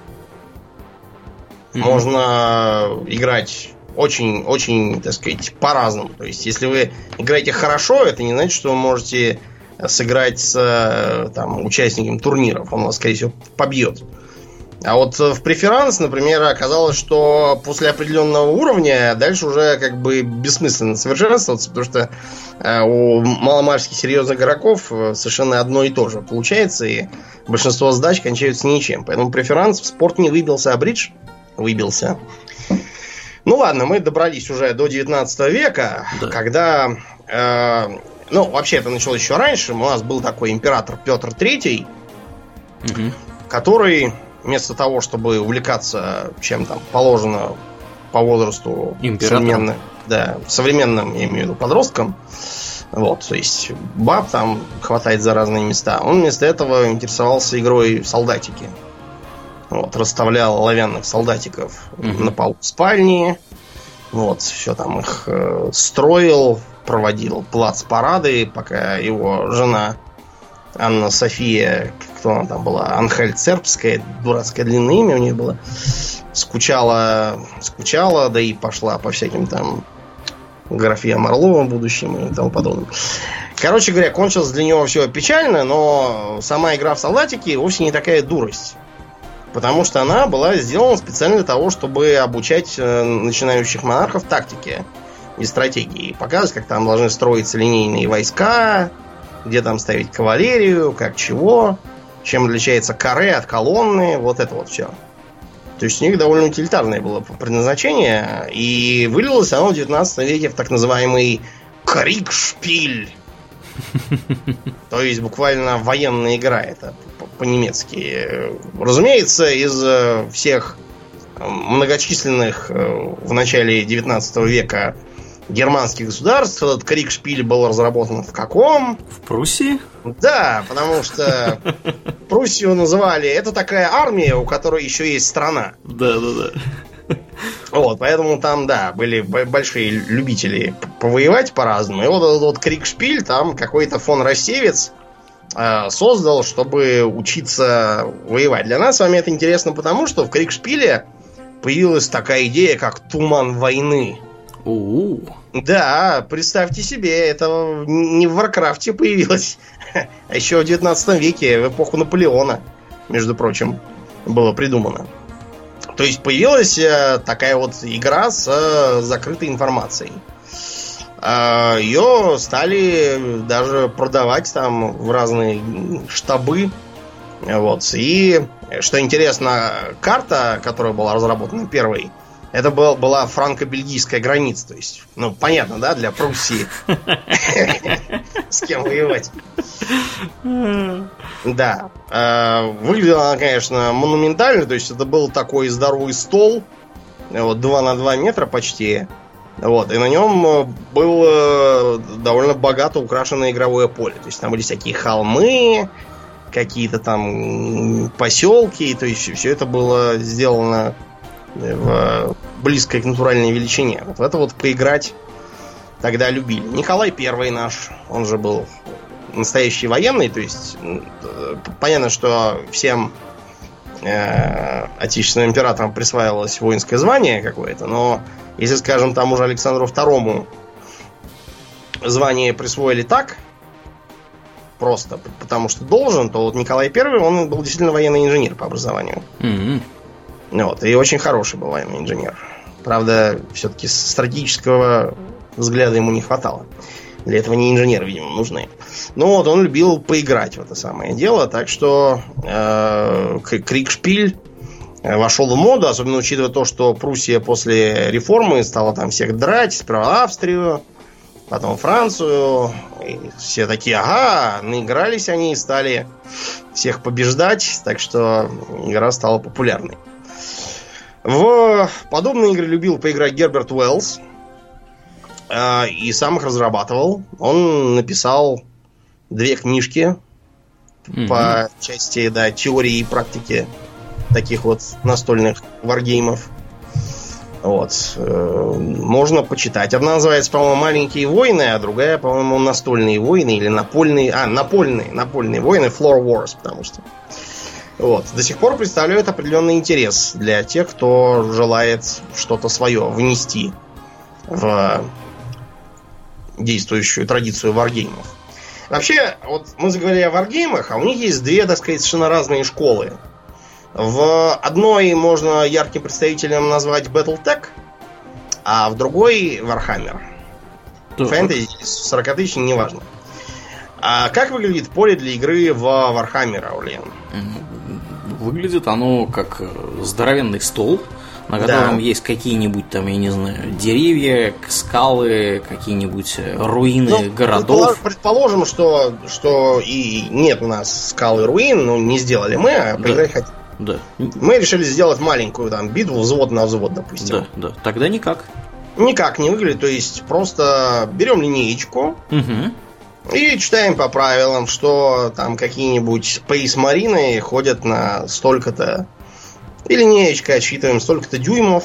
можно играть очень-очень, так сказать, по-разному. То есть, если вы играете хорошо, это не значит, что вы можете сыграть с э, там, участником турниров. Он вас, скорее всего, побьет. А вот в преферанс, например, оказалось, что после определенного уровня дальше уже как бы бессмысленно совершенствоваться, потому что э, у маломальски серьезных игроков э, совершенно одно и то же получается, и большинство задач кончаются ничем. Поэтому преферанс в спорт не выбился, а бридж выбился. Ну ладно, мы добрались уже до 19 века, да. когда... Э, ну, вообще это началось еще раньше. У нас был такой император Петр III, угу. который вместо того, чтобы увлекаться чем там положено по возрасту современным, да, современным, я имею в виду, подросткам, вот, то есть баб там хватает за разные места. Он вместо этого интересовался игрой в солдатики. Вот, расставлял оловянных солдатиков угу. на полу спальни. Вот, все там их э, строил, проводил плац парады, пока его жена Анна София, кто она там была, Анхель Цербская, дурацкое длинное имя у нее было, скучала, скучала, да и пошла по всяким там графьям Орловым будущим и тому подобным. Короче говоря, кончилось для него все печально, но сама игра в солдатики вовсе не такая дурость. Потому что она была сделана специально для того, чтобы обучать э, начинающих монархов тактике и стратегии. Показывать, как там должны строиться линейные войска, где там ставить кавалерию, как чего, чем отличается каре от колонны, вот это вот все. То есть у них довольно утилитарное было предназначение, и вылилось оно в 19 веке в так называемый крикшпиль. То есть буквально военная игра это по-немецки. Разумеется, из э, всех э, многочисленных э, в начале 19 века германских государств этот крикшпиль был разработан в каком? В Пруссии? Да, потому что Пруссию называли... Это такая армия, у которой еще есть страна. Да, да, да. Вот, поэтому там, да, были большие любители повоевать по-разному. И вот этот вот Кригшпиль, там какой-то фон Рассевиц создал, чтобы учиться воевать. Для нас с вами это интересно потому, что в Кригшпиле появилась такая идея, как туман войны. У-у-у. Да, представьте себе, это не в Warcraft е появилось, а еще в 19 веке, в эпоху Наполеона, между прочим, было придумано. То есть появилась э, такая вот игра с э, закрытой информацией. А, Ее стали даже продавать там в разные штабы. Вот. И, что интересно, карта, которая была разработана первой, это был, была франко-бельгийская граница. То есть, ну, понятно, да, для Пруссии. С кем воевать. Да. А, выглядела она, конечно, монументально. То есть, это был такой здоровый стол. Вот, 2 на 2 метра почти. Вот, и на нем было довольно богато украшенное игровое поле. То есть там были всякие холмы, какие-то там поселки. То есть все это было сделано в близкой к натуральной величине. Вот в это вот поиграть тогда любили. Николай Первый наш, он же был настоящий военный, то есть понятно, что всем э, отечественным императорам присваивалось воинское звание какое-то, но если, скажем, тому же Александру Второму звание присвоили так, просто потому что должен, то вот Николай Первый, он был действительно военный инженер по образованию. Mm-hmm. Вот, и очень хороший был военный инженер. Правда, все-таки стратегического взгляда ему не хватало. Для этого не инженеры, видимо, нужны. Ну вот, он любил поиграть в это самое дело, так что э, Крикшпиль вошел в моду, особенно учитывая то, что Пруссия после реформы стала там всех драть, сперва Австрию, потом Францию. И все такие, ага, наигрались они и стали всех побеждать, так что игра стала популярной. В подобные игры любил поиграть Герберт Уэллс. Э, и сам их разрабатывал. Он написал две книжки mm-hmm. по части да, теории и практики таких вот настольных варгеймов. Вот. Э, можно почитать. Одна называется, по-моему, «Маленькие войны», а другая, по-моему, «Настольные войны» или «Напольные...» А, «Напольные», «Напольные войны», «Floor Wars», потому что... Вот. До сих пор представляют определенный интерес для тех, кто желает что-то свое внести в действующую традицию варгеймов. Вообще, вот мы заговорили о варгеймах, а у них есть две, так сказать, совершенно разные школы. В одной можно ярким представителем назвать Battletech, а в другой Warhammer. Фэнтези, 40 тысяч, неважно. А как выглядит поле для игры в Warhammer, Аулен? Выглядит оно как э, здоровенный стол, на котором да. есть какие-нибудь там, я не знаю, деревья, скалы, какие-нибудь э, руины ну, городов. Предположим, что, что и нет у нас скалы руин, но не сделали мы, а поиграть да. хотим. Да. Мы решили сделать маленькую там битву взвод на взвод, допустим. Да, да. Тогда никак. Никак не выглядит. То есть просто берем линеечку угу. и читаем по правилам, что там какие-нибудь пейс-марины ходят на столько-то и линеечкой отсчитываем столько-то дюймов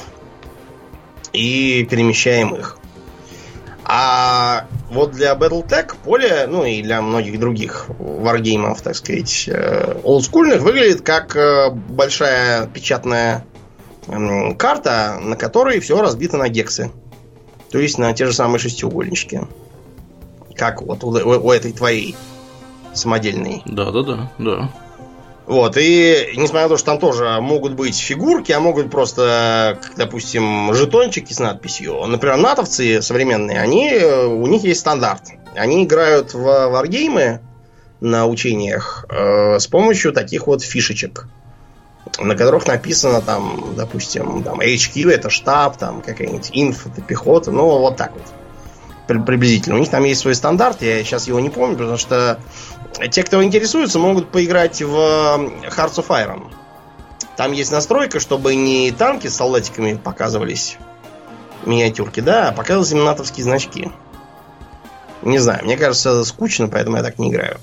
и перемещаем их. А вот для Battletech поле, ну и для многих других варгеймов, так сказать, э, олдскульных, выглядит как э, большая печатная карта, на которой все разбито на гексы. То есть на те же самые шестиугольнички. Как вот у, у, у этой твоей самодельной. Да, да, да, да. Вот, и несмотря на то, что там тоже могут быть фигурки, а могут просто, допустим, жетончики с надписью. Например, натовцы современные, они, у них есть стандарт. Они играют в варгеймы на учениях э, с помощью таких вот фишечек, на которых написано там, допустим, там HQ это штаб, там какая-нибудь инф это пехота, ну вот так вот приблизительно. У них там есть свой стандарт, я сейчас его не помню, потому что те, кто интересуется, могут поиграть в Hearts of Iron. Там есть настройка, чтобы не танки с солдатиками показывались миниатюрки, да, а показывались именно натовские значки. Не знаю, мне кажется, скучно, поэтому я так не играю.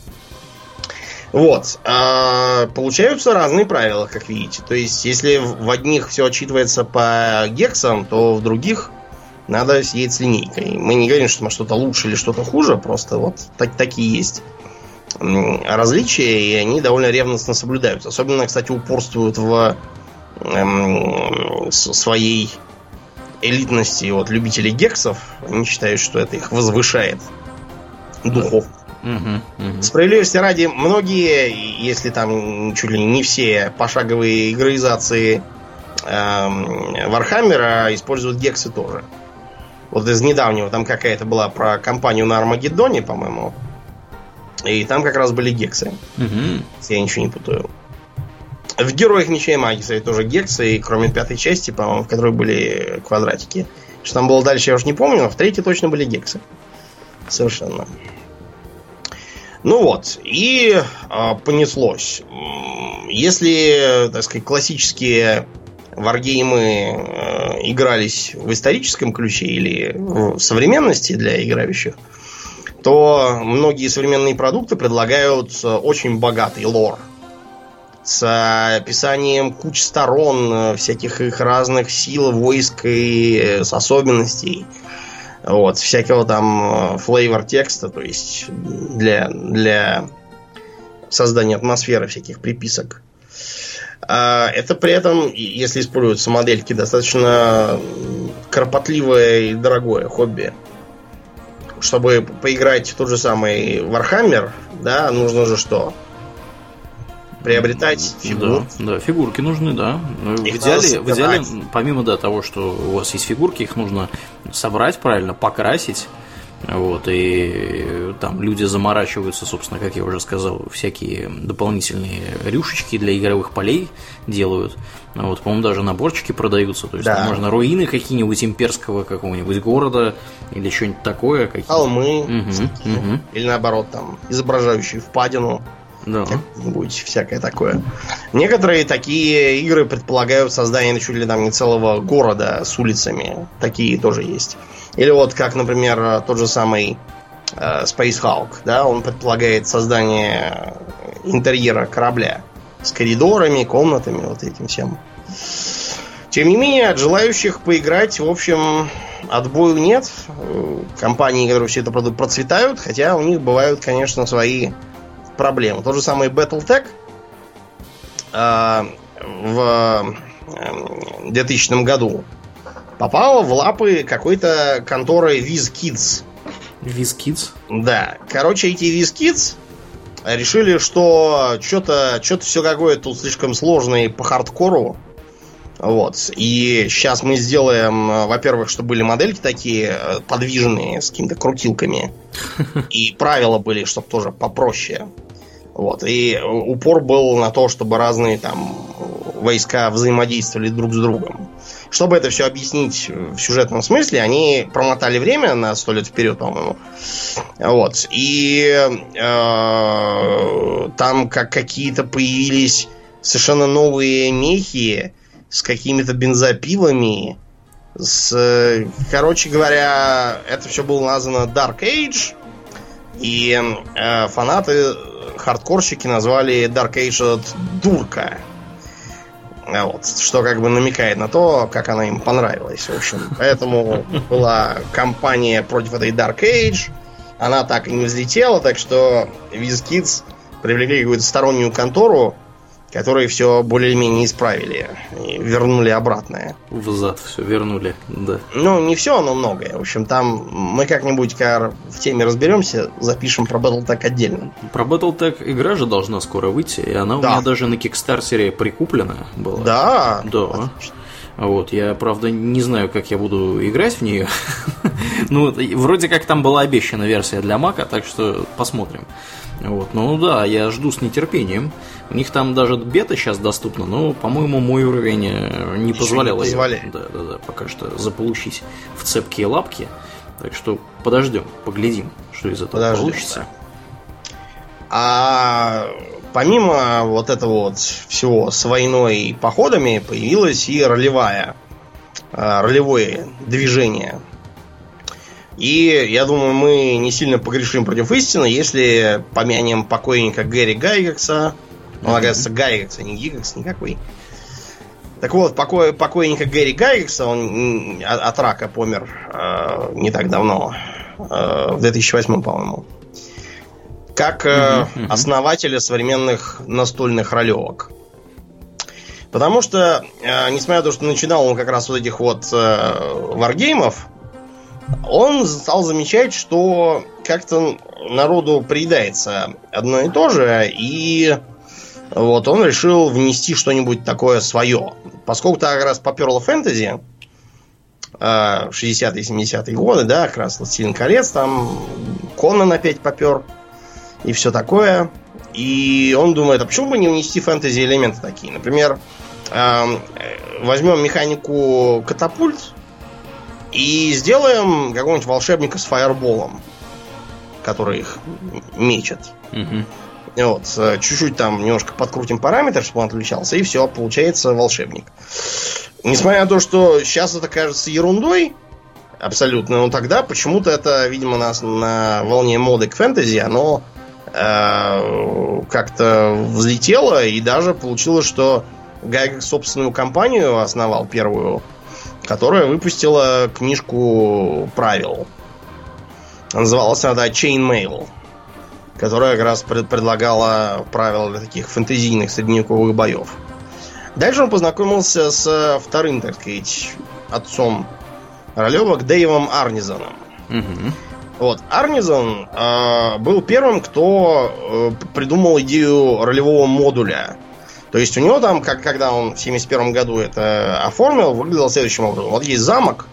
Вот. А, получаются разные правила, как видите. То есть, если в одних все отчитывается по гексам, то в других надо сидеть с линейкой. Мы не говорим, что что-то лучше или что-то хуже, просто вот так, такие есть различия, и они довольно ревностно соблюдаются. Особенно, кстати, упорствуют в эм, своей элитности вот, любителей гексов. Они считают, что это их возвышает духов. Угу, угу. Справедливости ради, многие, если там чуть ли не все пошаговые игроизации эм, Warhammer а используют гексы тоже. Вот из недавнего там какая-то была про кампанию на Армагеддоне, по-моему. И там как раз были гексы. Угу. Я ничего не путаю. В Героях и Магии, тоже гексы, и кроме пятой части, по-моему, в которой были квадратики. Что там было дальше, я уже не помню, но в третьей точно были гексы. Совершенно. Ну вот, и э, понеслось. Если, так сказать, классические варгеймы э, игрались в историческом ключе или в современности для играющих, то многие современные продукты предлагают э, очень богатый лор с описанием куч сторон, э, всяких их разных сил, войск и с особенностей. Вот, всякого там флейвор текста, то есть для, для создания атмосферы всяких приписок. А это при этом, если используются модельки, достаточно кропотливое и дорогое хобби чтобы поиграть в тот же самый Warhammer, да, нужно же что? Приобретать фигурки. Да, да, фигурки нужны, да. Ну, в идеале, в идеале, помимо да, того, что у вас есть фигурки, их нужно собрать правильно, покрасить, Вот, и там люди заморачиваются, собственно, как я уже сказал, всякие дополнительные рюшечки для игровых полей делают. Вот, по-моему, даже наборчики продаются. То есть да. можно руины какие-нибудь имперского какого-нибудь города или что-нибудь такое. Какие Холмы. Угу, угу. Или наоборот, там, изображающие впадину. Да. Как-нибудь всякое такое. Некоторые такие игры предполагают создание чуть ли там не целого города с улицами. Такие тоже есть. Или вот как, например, тот же самый э, Space Hulk, да, он предполагает создание интерьера корабля с коридорами, комнатами, вот этим всем. Тем не менее, от желающих поиграть, в общем, отбою нет. Компании, которые все это процветают, хотя у них бывают, конечно, свои проблемы. Тот же самый Battletech э, в 2000 эм, году попала в лапы какой-то конторы WizKids. WizKids? Да. Короче, эти WizKids решили, что что-то что все какое-то тут слишком сложное по хардкору. Вот. И сейчас мы сделаем, во-первых, чтобы были модельки такие э, подвижные, с какими-то крутилками. И правила были, чтобы тоже попроще. Вот. И упор был на то, чтобы разные там войска взаимодействовали друг с другом. Чтобы это все объяснить в сюжетном смысле, они промотали время на сто лет вперед, по-моему. Вот. И э, там как какие-то появились совершенно новые мехи с какими-то бензопилами. С, короче говоря, это все было названо Dark Age. И э, фанаты хардкорщики назвали Dark Age дурка. А вот, что как бы намекает на то, как она им понравилась. В общем, поэтому была кампания против этой Dark Age. Она так и не взлетела, так что WizKids привлекли какую-то стороннюю контору, которые все более-менее исправили и вернули обратное. Взад все вернули, да. Ну, не все, но многое. В общем, там мы как-нибудь, когда в теме разберемся, запишем про Battletech отдельно. Про Battletech игра же должна скоро выйти, и она да. у меня даже на Кикстартере прикуплена была. Да? Да. Отлично. Вот, я, правда, не знаю, как я буду играть в нее. ну, вроде как там была обещана версия для Мака, так что посмотрим. Вот, ну да, я жду с нетерпением. У них там даже бета сейчас доступна, но, по-моему, мой уровень э, не позволял не ее, да, да, да, пока что заполучить в цепкие лапки. Так что подождем, поглядим, что из этого Подождем, получится. А помимо вот этого вот всего с войной и походами появилась и ролевая, э, ролевое движение и я думаю, мы не сильно погрешим против истины, если помянем покойника Гэри Гайгекса. Он, оказывается, Гайгекса, не Гигекс никакой. Так вот, покой, покойника Гэри Гайгекса, он от рака помер э, не так давно, э, в 2008, по-моему. Как э, основателя современных настольных ролевок. Потому что, э, несмотря на то, что начинал он как раз вот этих вот э, варгеймов, он стал замечать, что как-то народу приедается одно и то же, и вот он решил внести что-нибудь такое свое. Поскольку так раз поперло фэнтези, 60-е, 70-е годы, да, как раз «Властелин колец», там Конан опять попер, и все такое. И он думает, а почему бы не внести фэнтези элементы такие? Например, возьмем механику катапульт, и сделаем какого-нибудь волшебника с фаерболом, который их мечет. Угу. Вот, э, чуть-чуть там немножко подкрутим параметр, чтобы он отличался, и все, получается волшебник. Несмотря на то, что сейчас это кажется ерундой, абсолютно, но тогда почему-то это, видимо, на, на волне моды к фэнтези, оно э, как-то взлетело, и даже получилось, что Гайг собственную компанию основал первую которая выпустила книжку правил. Называлась она Chainmail, которая как раз пред предлагала правила для таких фэнтезийных средневековых боев. Дальше он познакомился с вторым, так сказать, отцом ролевок Дэйвом Арнизоном. Угу. Вот, Арнизон э, был первым, кто э, придумал идею ролевого модуля то есть у него там, как, когда он в 71 году это оформил, выглядело следующим образом. Вот есть замок,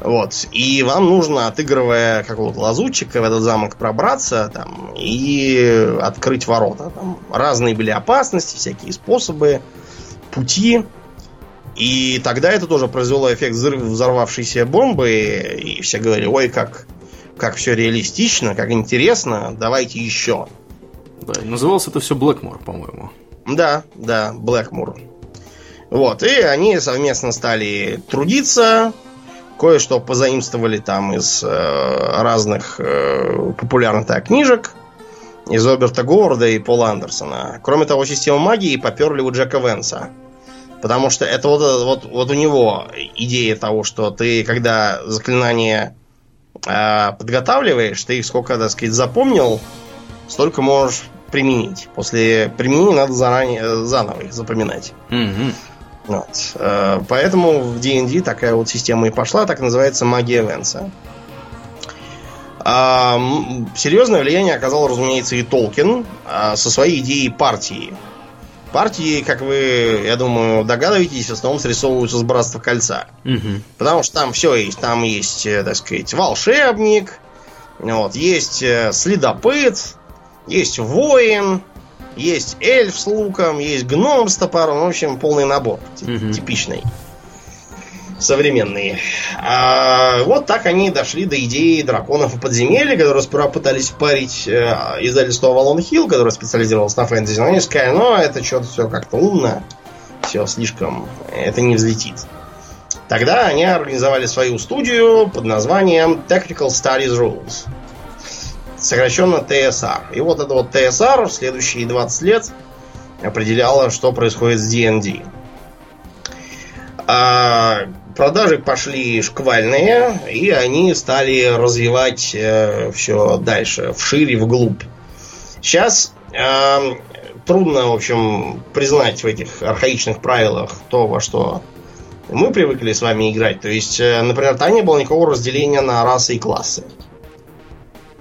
Вот. И вам нужно, отыгрывая какого-то лазутчика, в этот замок пробраться там, и открыть ворота. Там разные были опасности, всякие способы, пути. И тогда это тоже произвело эффект взорвавшейся бомбы, и все говорили, ой, как, как все реалистично, как интересно, давайте еще. Да, называлось это все Блэкмор, по-моему. Да, да, Блэкмор. Вот, и они совместно стали трудиться, кое-что позаимствовали там из э, разных э, популярных так, книжек, из Роберта Говарда и Пола Андерсона. Кроме того, систему магии поперли у Джека Венса. Потому что это вот, вот, вот у него идея того, что ты, когда заклинание э, подготавливаешь, ты их сколько, так сказать, запомнил, столько можешь применить. После применения надо заранее заново их запоминать. Mm-hmm. Вот. Э, поэтому в D&D такая вот система и пошла, так называется магия Венса. А, серьезное влияние оказал, разумеется, и Толкин а, со своей идеей партии. Партии, как вы, я думаю, догадываетесь, в основном срисовываются с Братства Кольца. Угу. Потому что там все есть. Там есть, э, так сказать, волшебник, вот, есть э, следопыт, есть воин, есть эльф с луком, есть гном с топором. В общем, полный набор. Угу. Типичный. Современные. А, вот так они дошли до идеи драконов и подземелья, которые сперва пытались впарить э, издательство Валон Хилл, которое специализировалось на фэнтези. Но они сказали, но это что-то все как-то умно. Все слишком... Это не взлетит. Тогда они организовали свою студию под названием Technical Studies Rules сокращенно ТСР. И вот это вот ТСР в следующие 20 лет определяло, что происходит с D&D. А продажи пошли шквальные, и они стали развивать э, все дальше, вширь и вглубь. Сейчас э, трудно, в общем, признать в этих архаичных правилах то, во что мы привыкли с вами играть. То есть, э, например, там не было никакого разделения на расы и классы.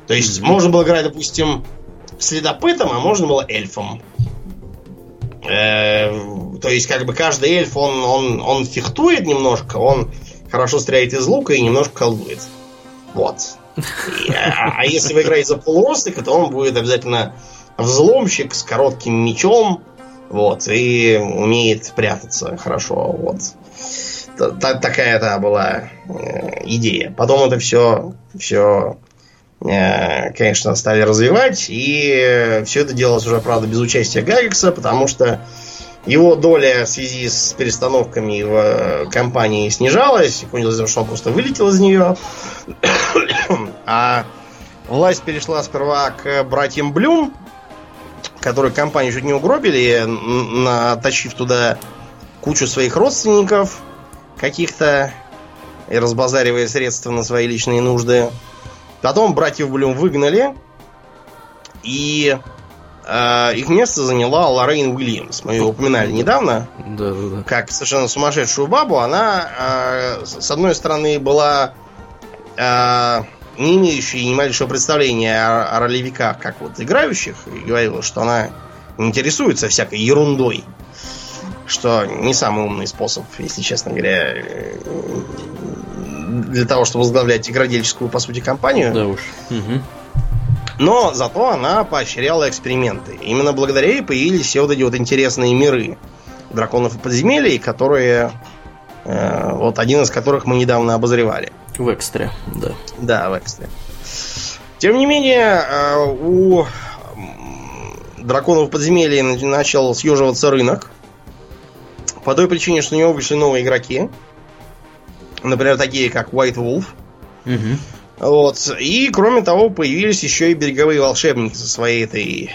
То есть mm-hmm. можно было играть, допустим, следопытом, а можно было эльфом. Э, то есть, как бы каждый эльф, он, он, он фехтует немножко, он хорошо стреляет из лука и немножко колдует. Вот. И, а, а если вы играете за полурослика, то он будет обязательно взломщик с коротким мечом, вот, и умеет прятаться хорошо, вот. Такая это была э, идея. Потом это все, все конечно, стали развивать. И все это делалось уже, правда, без участия Гаррикса, потому что его доля в связи с перестановками в компании снижалась. Кончилось, что он просто вылетел из нее. а власть перешла сперва к братьям Блюм, которые компанию чуть не угробили, натащив туда кучу своих родственников каких-то и разбазаривая средства на свои личные нужды. Потом братьев Блюм выгнали, и э, их место заняла Лоррейн Уильямс. Мы ее упоминали недавно. Да, да, да. Как совершенно сумасшедшую бабу. Она, э, с одной стороны, была э, не имеющей ни малейшего представления о, о ролевиках, как вот играющих, и говорила, что она интересуется всякой ерундой. Что не самый умный способ, если честно говоря, для того, чтобы возглавлять игродельческую, по сути, компанию. Да уж. Угу. Но зато она поощряла эксперименты. Именно благодаря ей появились все вот эти вот интересные миры драконов и подземелий, которые... Э, вот один из которых мы недавно обозревали. В экстре, да. Да, в экстре. Тем не менее, э, у драконов подземелья начал съеживаться рынок. По той причине, что у него вышли новые игроки. Например, такие как White Wolf. Угу. Вот. И, кроме того, появились еще и береговые волшебники со своей этой...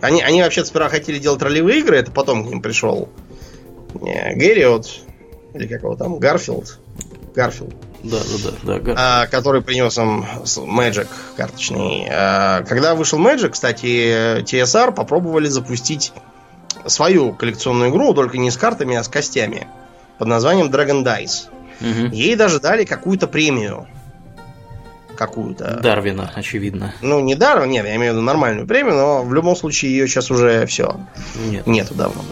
Они, они вообще сперва хотели делать ролевые игры, это потом к ним пришел не, Гэриот, или как его там, Гарфилд. Гарфилд. Да, да, да, да. А, который принес им Magic карточный. А, когда вышел Magic, кстати, TSR попробовали запустить свою коллекционную игру, только не с картами, а с костями. Под названием Dragon Dice. Угу. Ей даже дали какую-то премию. Какую-то. Дарвина, очевидно. Ну, не Дарвин, нет, я имею в виду нормальную премию, но в любом случае ее сейчас уже все. Нет. Нету давно.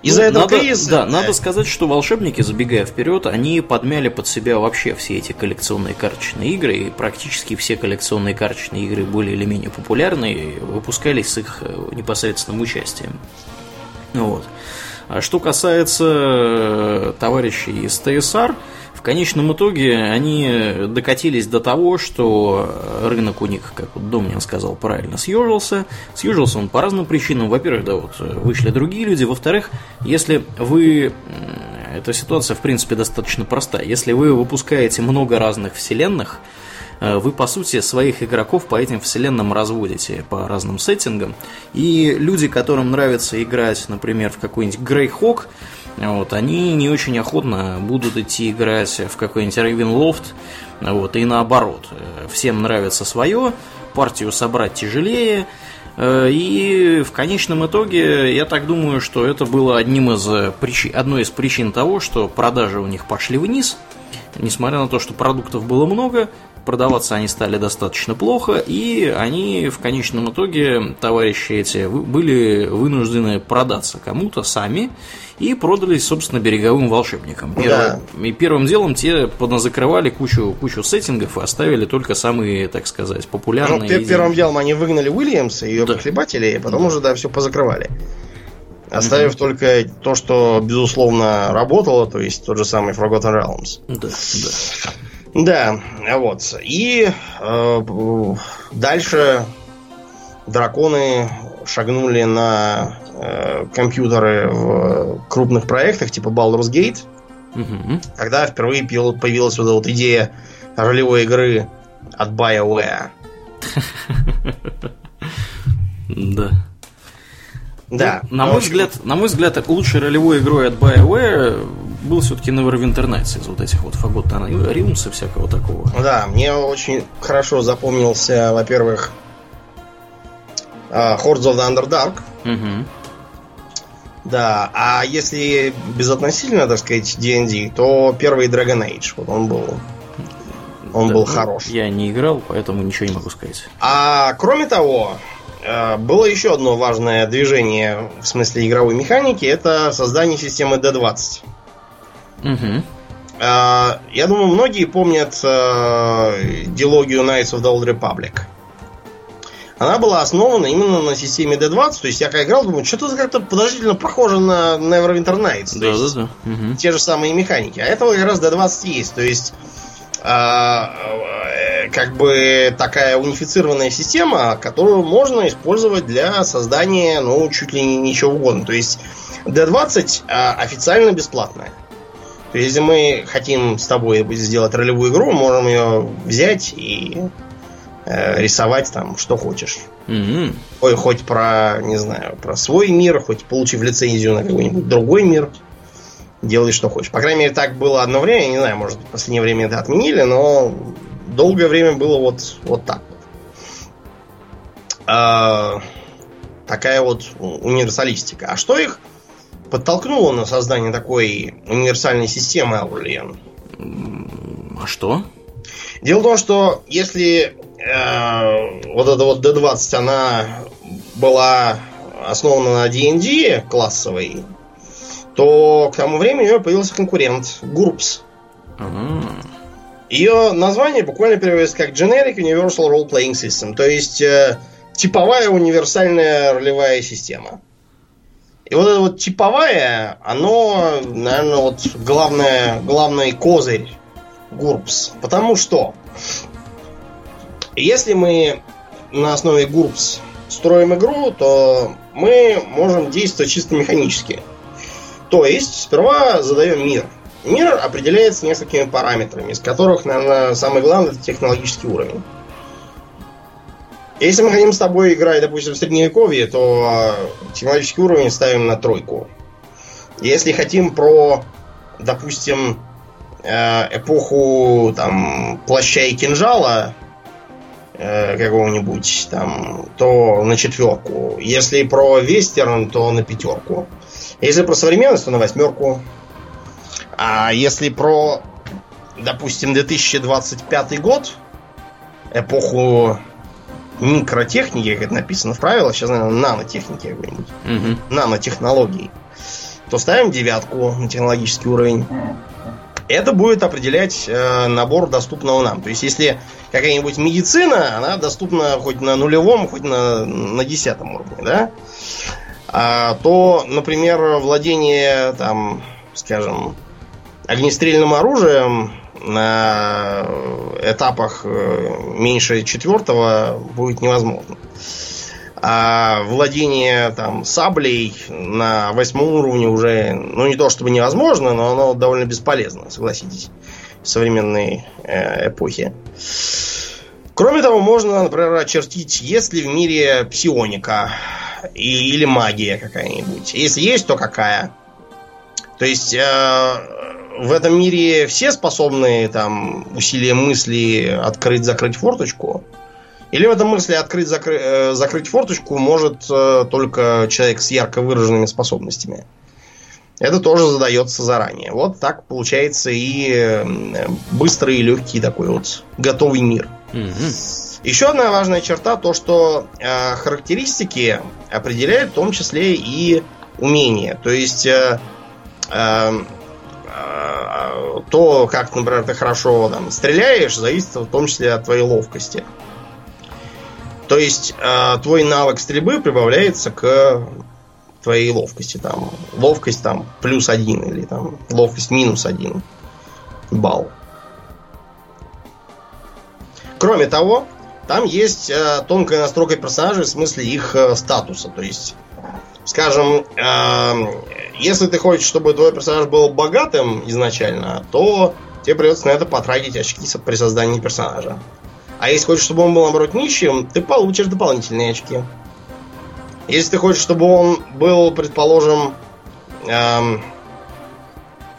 Из-за ну, этого надо, кризиса... Да, надо сказать, что волшебники, забегая вперед, они подмяли под себя вообще все эти коллекционные карточные игры, и практически все коллекционные карточные игры более или менее популярны, и выпускались с их э, непосредственным участием. Вот. А что касается э, товарищей из ТСР, в конечном итоге они докатились до того, что рынок у них, как вот Домнин сказал правильно, съежился. Съежился он по разным причинам. Во-первых, да, вот вышли другие люди. Во-вторых, если вы... Эта ситуация, в принципе, достаточно проста. Если вы выпускаете много разных вселенных, э, вы, по сути, своих игроков по этим вселенным разводите по разным сеттингам. И люди, которым нравится играть, например, в какой-нибудь Greyhawk, вот, они не очень охотно будут идти играть в какой-нибудь Ravenloft, вот, и наоборот. Всем нравится свое, партию собрать тяжелее, э, и в конечном итоге, я так думаю, что это было одним из причин, одной из причин того, что продажи у них пошли вниз, несмотря на то, что продуктов было много, продаваться они стали достаточно плохо, и они в конечном итоге, товарищи эти, были вынуждены продаться кому-то сами и продались, собственно, береговым волшебникам. Да. И первым делом те закрывали кучу, кучу сеттингов и оставили только самые, так сказать, популярные. Ну, первым делом они выгнали Уильямса и ее да. похлебателей, а потом да. уже, да, все позакрывали. Оставив mm только то, что, безусловно, работало, то есть тот же самый Forgotten Realms. Да, да. Да, вот. И э, дальше драконы шагнули на э, компьютеры в крупных проектах типа Baldur's Gate, угу. когда впервые появилась вот эта вот идея ролевой игры от BioWare. Да. Да. Ну, на мой взгляд, на мой взгляд, лучшей ролевой игрой от BioWare был все-таки Neverwinter Nights из вот этих вот Фаготтана Римус и всякого такого. Да, мне очень хорошо запомнился, во-первых, uh, Hordes of the Underdark. Угу. Да, а если безотносительно, так сказать, D&D, то первый Dragon Age, вот он был он да, был хорош. Я не играл, поэтому ничего не могу сказать. А кроме того, э, было еще одно важное движение в смысле игровой механики, это создание системы D20. Угу. Я думаю, многие помнят э, дилогию Knights of the Old Republic. Она была основана именно на системе D20. То есть я когда играл, думаю, что-то как-то подозрительно похоже на Neverwinter Nights. Да, да, да. Угу. Те же самые механики. А этого как раз D20 есть. То есть а, э, как бы такая унифицированная система, которую можно использовать для создания, ну, чуть ли не ничего угодно. То есть D20 а, официально бесплатная. То есть, если мы хотим с тобой сделать ролевую игру, можем ее взять и э, рисовать там что хочешь. Mm-hmm. Ой, хоть про, не знаю, про свой мир, хоть получив лицензию на какой-нибудь другой мир. Делай что хочешь. По крайней мере, так было одно время. Я не знаю, может, в последнее время это отменили, но долгое время было вот, вот так. А, такая вот универсалистика. А что их подтолкнуло на создание такой универсальной системы Аурлиен. А что? Дело в том, что если э, вот эта вот D20, она была основана на D&D классовой, то к тому времени у нее появился конкурент Groups. Ага. Ее название буквально переводится как Generic Universal Role Playing System, то есть э, типовая универсальная ролевая система. И вот это вот типовая, оно, наверное, вот главное, главный козырь Гурпс. Потому что если мы на основе Гурпс строим игру, то мы можем действовать чисто механически. То есть, сперва задаем мир. Мир определяется несколькими параметрами, из которых, наверное, самый главный это технологический уровень. Если мы хотим с тобой играть, допустим, в средневековье, то а, технологический уровень ставим на тройку. Если хотим про, допустим, э, эпоху там плаща и кинжала э, какого-нибудь там, то на четверку. Если про вестерн, то на пятерку. Если про современность, то на восьмерку. А если про, допустим, 2025 год, эпоху микротехники, как это написано в правилах, сейчас, наверное, нанотехники какой-нибудь. Угу. Нанотехнологии. то ставим девятку на технологический уровень. Это будет определять э, набор доступного нам. То есть, если какая-нибудь медицина, она доступна хоть на нулевом, хоть на, на десятом уровне, да? А, то, например, владение, там, скажем, огнестрельным оружием на этапах э, меньше четвертого будет невозможно. А владение там саблей на восьмом уровне уже, ну не то чтобы невозможно, но оно довольно бесполезно, согласитесь, в современной э, эпохе. Кроме того, можно, например, очертить, есть ли в мире псионика и, или магия какая-нибудь. Если есть, то какая? То есть э, в этом мире все способны там усилием мысли открыть-закрыть форточку? Или в этом мысли открыть-закрыть э, закрыть форточку может э, только человек с ярко выраженными способностями? Это тоже задается заранее. Вот так получается и э, быстрый и легкий такой вот готовый мир. Угу. Еще одна важная черта то, что э, характеристики определяют в том числе и умения. То есть э, э, то, как, например, ты хорошо там, стреляешь, зависит в том числе от твоей ловкости. То есть э, твой навык стрельбы прибавляется к твоей ловкости. Там, ловкость там плюс один или там ловкость минус один балл. Кроме того, там есть э, тонкая настройка персонажей в смысле их э, статуса. То есть, скажем, э, если ты хочешь, чтобы твой персонаж был богатым изначально, то тебе придется на это потратить очки при создании персонажа. А если хочешь, чтобы он был, наоборот, нищим, ты получишь дополнительные очки. Если ты хочешь, чтобы он был, предположим, эм,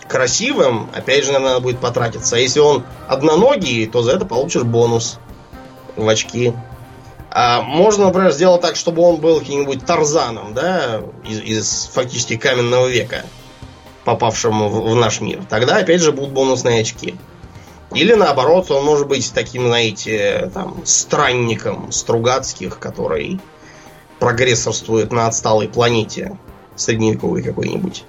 красивым, опять же, надо будет потратиться. А если он одноногий, то за это получишь бонус в очки. А можно, например, сделать так, чтобы он был каким-нибудь Тарзаном, да, из, из фактически каменного века, попавшим в, в наш мир. Тогда, опять же, будут бонусные очки. Или наоборот, он может быть таким, знаете, там, странником Стругацких, который прогрессорствует на отсталой планете средневековой какой-нибудь.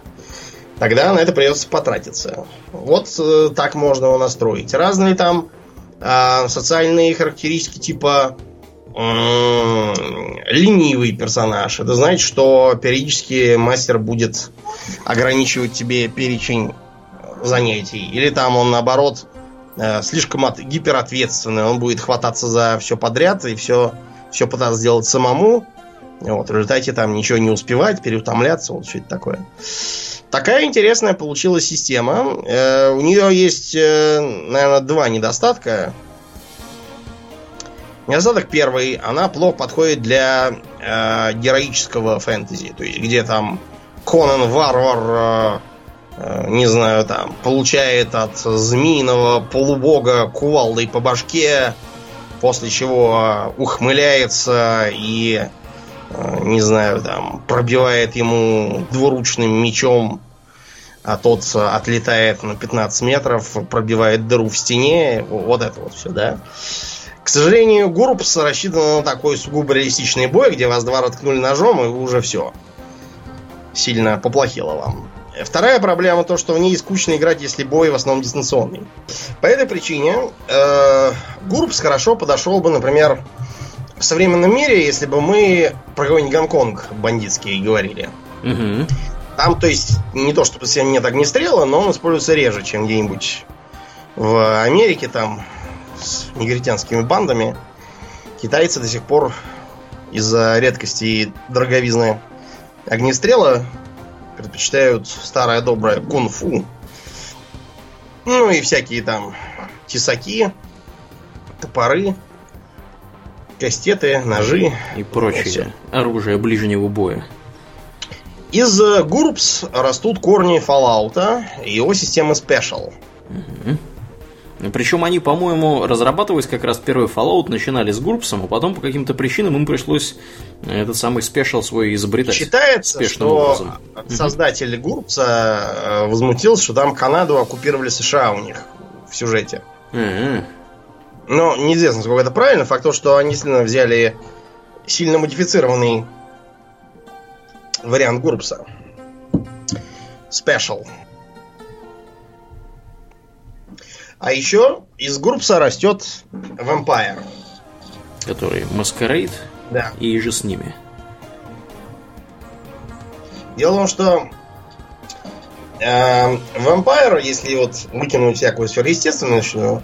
Тогда на это придется потратиться. Вот э, так можно его настроить. Разные там э, социальные характеристики типа ленивый персонаж. Это значит, что периодически мастер будет ограничивать тебе перечень занятий. Или там он наоборот Э, слишком от, гиперответственный. Он будет хвататься за все подряд и все, все пытаться сделать самому. Вот, в результате там ничего не успевать, переутомляться, вот что это такое. Такая интересная получилась система. Э, у нее есть, э, наверное, два недостатка. Недостаток первый, она плохо подходит для э, героического фэнтези, то есть где там Конан Варвар Э, не знаю, там, получает от змеиного полубога кувалдой по башке, после чего ухмыляется и, э, не знаю, там, пробивает ему двуручным мечом, а тот отлетает на 15 метров, пробивает дыру в стене, вот это вот все, да. К сожалению, Гурбс рассчитан на такой сугубо реалистичный бой, где вас два ткнули ножом, и уже все. Сильно поплохело вам. Вторая проблема то, что в ней скучно играть, если бой в основном дистанционный. По этой причине э, Гурбс хорошо подошел бы, например, в современном мире, если бы мы про какой-нибудь Гонконг бандитский говорили. Угу. Там, то есть, не то чтобы совсем нет огнестрела, но он используется реже, чем где-нибудь в Америке, там, с негритянскими бандами. Китайцы до сих пор из-за редкости и дороговизны огнестрела предпочитают старое доброе кунг-фу. Ну и всякие там тесаки, топоры, кастеты, ножи. И прочее оружие ближнего боя. Из Гурбс растут корни Fallout и его системы Special. Угу. Причем они, по-моему, разрабатывались как раз первый Fallout, начинали с Гурпсом, а потом по каким-то причинам им пришлось э, этот самый спешл свой изобретать. Считается, что образом. создатель Гурпса э, возмутился, что там Канаду оккупировали США у них в сюжете. Mm-hmm. Но неизвестно, сколько это правильно. Факт то, что они сильно взяли сильно модифицированный вариант Гурпса. Special. А еще из Группса растет Vampire. Который Masquerade да. и же с ними. Дело в том, что э, если вот выкинуть всякую сверхъестественную,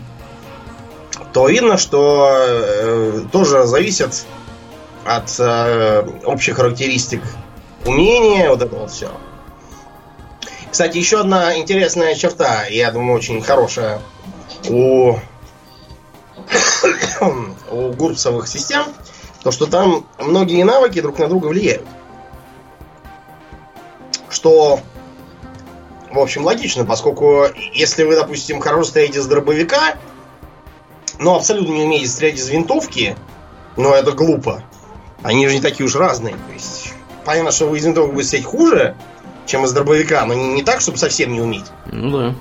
то видно, что э, тоже зависит от э, общих характеристик умения, вот это вот все. Кстати, еще одна интересная черта, я думаю, очень хорошая у, у гурпсовых систем, то что там многие навыки друг на друга влияют. Что, в общем, логично, поскольку если вы, допустим, хорошо стоите с дробовика, но абсолютно не умеете стрелять из винтовки, но это глупо. Они же не такие уж разные. То есть, понятно, что вы из винтовки будете стрелять хуже, чем из дробовика, но не, не так, чтобы совсем не уметь. Ну да.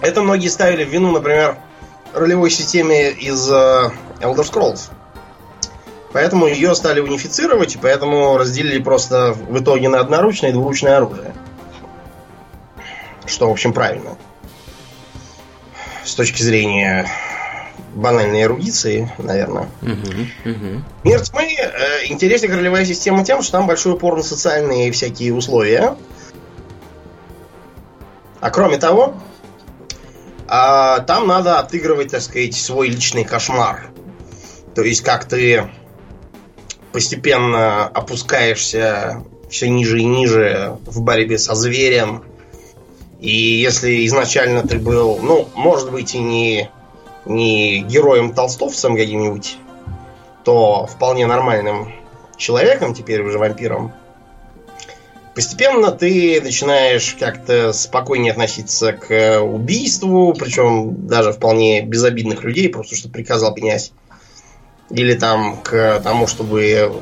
Это многие ставили в вину, например, ролевой системе из uh, Elder Scrolls. Поэтому ее стали унифицировать, и поэтому разделили просто в итоге на одноручное и двуручное оружие. Что, в общем, правильно. С точки зрения банальной эрудиции, наверное. Угу, угу. Мир тьмы э, интереснее ролевая система тем, что там большой упор на социальные всякие условия. А кроме того, э, там надо отыгрывать, так сказать, свой личный кошмар. То есть, как ты постепенно опускаешься все ниже и ниже в борьбе со зверем. И если изначально ты был, ну, может быть, и не не героем-толстовцем каким-нибудь, то вполне нормальным человеком, теперь уже вампиром, постепенно ты начинаешь как-то спокойнее относиться к убийству, причем даже вполне безобидных людей, просто что приказал князь. Или там к тому, чтобы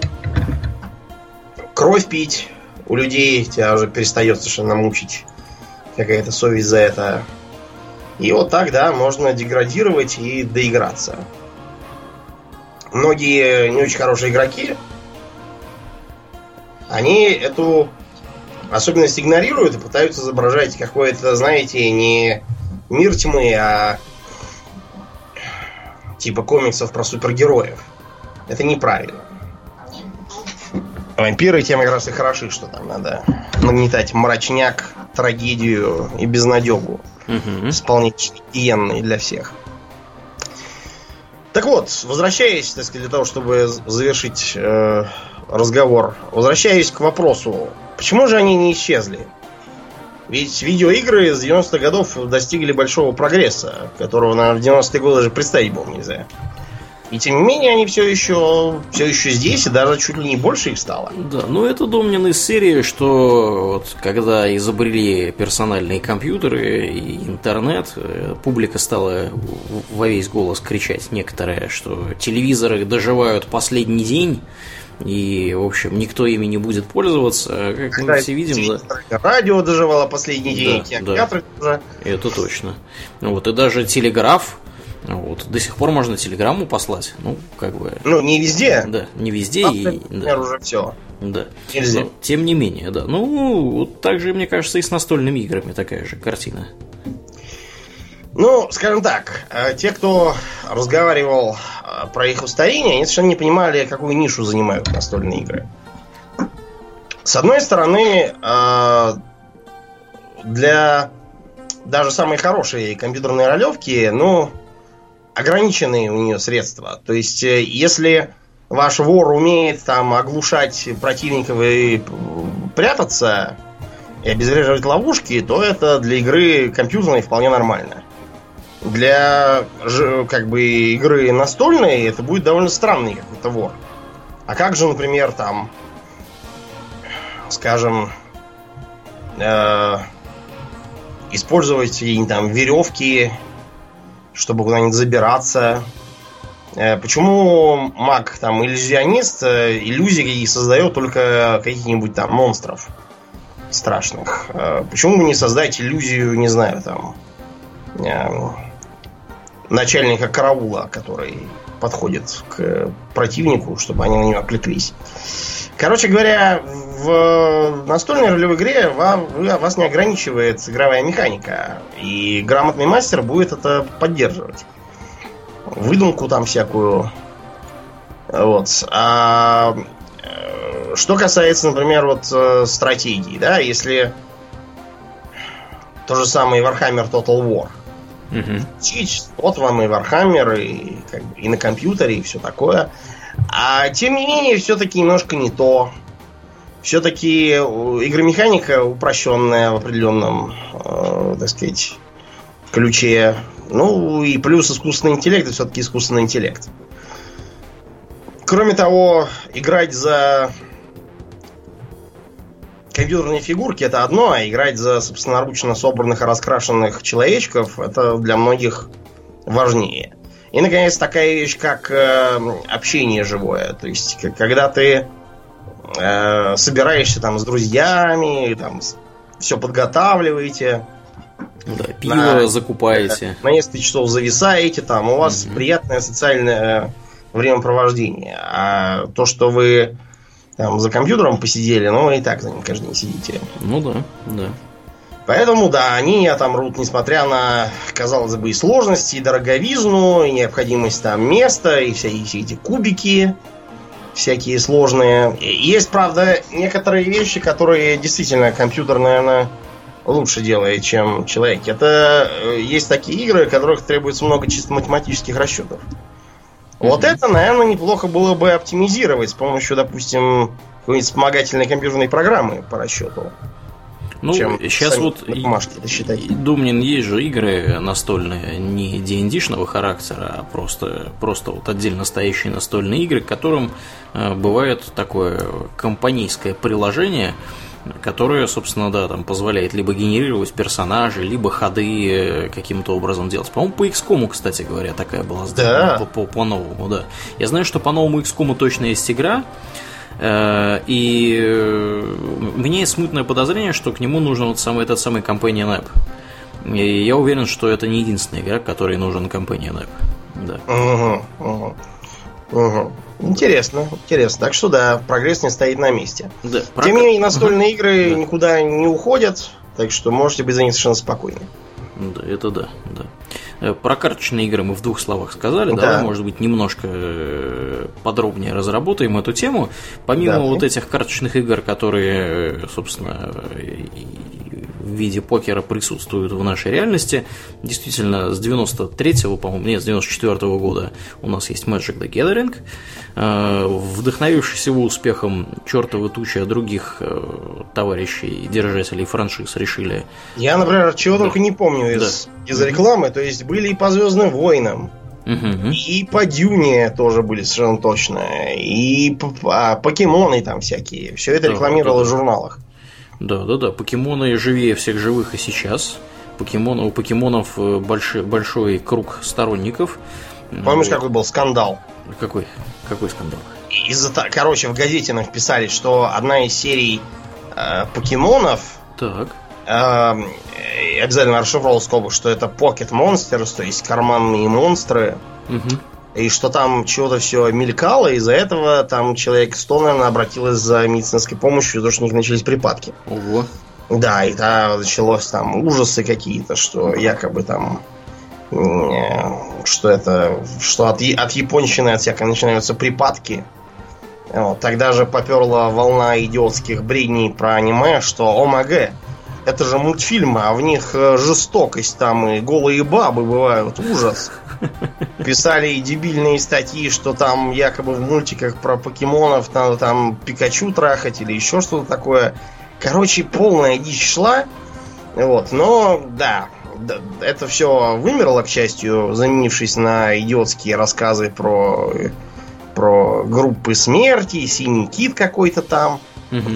кровь пить у людей, тебя уже перестает совершенно мучить какая-то совесть за это. И вот так, да, можно деградировать и доиграться. Многие не очень хорошие игроки, они эту особенность игнорируют и пытаются изображать какой-то, знаете, не мир тьмы, а типа комиксов про супергероев. Это неправильно. Вампиры тем как раз и хороши, что там надо нагнетать мрачняк, трагедию и безнадегу Угу. вполне гиенный для всех. Так вот, возвращаясь, так сказать, для того, чтобы завершить э, разговор, возвращаясь к вопросу, почему же они не исчезли? Ведь видеоигры с 90-х годов достигли большого прогресса, которого, наверное, в 90-е годы даже представить было нельзя. И тем не менее, они все еще, все еще здесь, и даже чуть ли не больше их стало. Да, ну это Домнин из серии, что вот когда изобрели персональные компьютеры и интернет, э, публика стала во весь голос кричать некоторые, что телевизоры доживают последний день, и, в общем, никто ими не будет пользоваться. А Как мы все видим, да. Радио доживало последний день, Да, кинотеатры тоже. Это точно. Ну Вот, и даже телеграф, вот, до сих пор можно телеграмму послать. Ну, как бы. Ну, не везде. Да, не везде Там, и. например, Да, уже все. да. Нельзя. Но, тем не менее, да. Ну, вот так же, мне кажется, и с настольными играми такая же картина. Ну, скажем так, э, те, кто разговаривал э, про их устарение, они совершенно не понимали, какую нишу занимают настольные игры. С одной стороны, э, для даже самой хорошей компьютерной ролевки, ну, ограниченные у нее средства. То есть, если ваш вор умеет там оглушать противников и прятаться и обезвреживать ловушки, то это для игры компьютерной вполне нормально. Для как бы игры настольной это будет довольно странный какой-то вор. А как же, например, там, скажем, э, использовать там веревки, чтобы куда-нибудь забираться? Э, почему маг там иллюзионист э, иллюзии создает только каких-нибудь там монстров страшных? Э, почему бы не создать иллюзию, не знаю, там э, начальника караула, который подходит к противнику, чтобы они на него отвлеклись. Короче говоря, в настольной ролевой игре вас не ограничивает игровая механика. И грамотный мастер будет это поддерживать. Выдумку там всякую. Вот. А э, что касается, например, вот э, стратегии, да, если то же самое Warhammer Total War. Угу. Чич, вот вам и Warhammer, и, как бы, и на компьютере, и все такое. А тем не менее, все-таки немножко не то. Все-таки игромеханика упрощенная в определенном, э, так сказать, ключе. Ну и плюс искусственный интеллект, это все-таки искусственный интеллект. Кроме того, играть за компьютерные фигурки это одно, а играть за собственноручно собранных и раскрашенных человечков это для многих важнее. И, наконец, такая вещь, как э, общение живое. То есть, когда ты э, собираешься там с друзьями, там все подготавливаете. Да, пиво на, закупаете. На несколько часов зависаете, там у вас угу. приятное социальное времяпровождение. А то, что вы там за компьютером посидели, ну и так за ним каждый день сидите. Ну да, да. Поэтому, да, они отомрут, несмотря на, казалось бы, и сложности, и дороговизну, и необходимость там места, и все, и все эти кубики всякие сложные. Есть, правда, некоторые вещи, которые действительно компьютер, наверное, лучше делает, чем человек. Это э, есть такие игры, в которых требуется много чисто математических расчетов. Mm-hmm. Вот это, наверное, неплохо было бы оптимизировать с помощью, допустим, какой-нибудь вспомогательной компьютерной программы по расчету. Ну, чем сейчас вот Думнин есть же игры настольные не D&D-шного характера, а просто, просто вот отдельно стоящие настольные игры, к которым э, бывает такое компанейское приложение, которое, собственно, да, там позволяет либо генерировать персонажей, либо ходы э, каким-то образом делать. По-моему, по XCOM, кстати говоря, такая была сделана да. по, по, по новому, да. Я знаю, что по новому XCOM точно есть игра, Э, и э, у меня есть смутное подозрение, что к нему нужен вот самый, этот самый Companion App. И я уверен, что это не единственный игрок, который нужен Companion App. Да. Угу, угу. Угу. Интересно, интересно. Так что да, прогресс не стоит на месте. Да, Тем не менее, настольные игры да. никуда не уходят, так что можете быть за них совершенно спокойны. Да, это да, да. Э, про карточные игры мы в двух словах сказали. Да. Давай, может быть, немножко э, подробнее разработаем эту тему. Помимо да. вот этих карточных игр, которые, э, собственно, виде покера присутствуют в нашей реальности. Действительно, с 93-го, по-моему, нет, с 94-го года у нас есть Magic the Gathering. Э, вдохновившись его успехом чертовы тучи других э, товарищей, держателей франшиз решили... Я, например, чего да. только не помню из, да. из рекламы. То есть были и по Звездным войнам, Угу. И по Дюне тоже были совершенно точно. И а, покемоны там всякие. Все это рекламировалось да, в журналах. Да, да, да. Покемоны живее всех живых и сейчас. Покемон, у покемонов э, большой, большой круг сторонников. Помнишь, вот. какой был скандал? Какой? Какой скандал? Из-за короче, в газете написали, что одна из серий э, покемонов. Так. Э, обязательно расшифровал скобу, что это Pocket Monsters, то есть карманные монстры. Угу и что там чего-то все мелькало, из-за этого там человек 100, наверное, обратилась за медицинской помощью, потому что у них начались припадки. Ого. Да, и там началось там ужасы какие-то, что якобы там что это, что от, от японщины от всякой начинаются припадки. Вот, тогда же поперла волна идиотских бредней про аниме, что ОМГ, это же мультфильмы, а в них э, жестокость там и голые бабы бывают, ужас. Писали и дебильные статьи, что там якобы в мультиках про покемонов надо там Пикачу трахать или еще что-то такое. Короче, полная дичь шла. Вот, но да, это все вымерло, к счастью, заменившись на идиотские рассказы про, про группы смерти, синий кит какой-то там. Угу.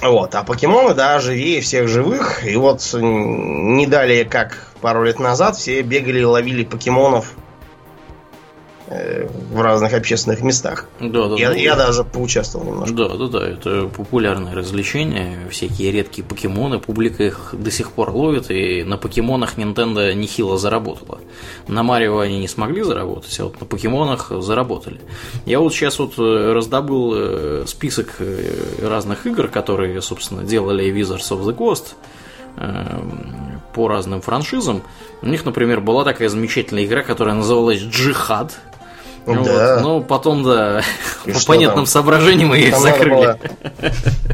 Вот, а покемоны, да, живее всех живых. И вот не далее, как пару лет назад, все бегали и ловили покемонов в разных общественных местах. Да, да, я, ну, я даже поучаствовал немножко. Да, да, да, это популярное развлечение, всякие редкие покемоны, публика их до сих пор ловит, и на покемонах Nintendo нехило заработала. На Марио они не смогли заработать, а вот на покемонах заработали. Я вот сейчас вот э, раздобыл э, список разных игр, которые, собственно, делали Wizards of the Coast, Эм, по разным франшизам. У них, например, была такая замечательная игра, которая называлась Джихад. Да. Вот. Но потом, да, И по понятным там? соображениям ее там закрыли.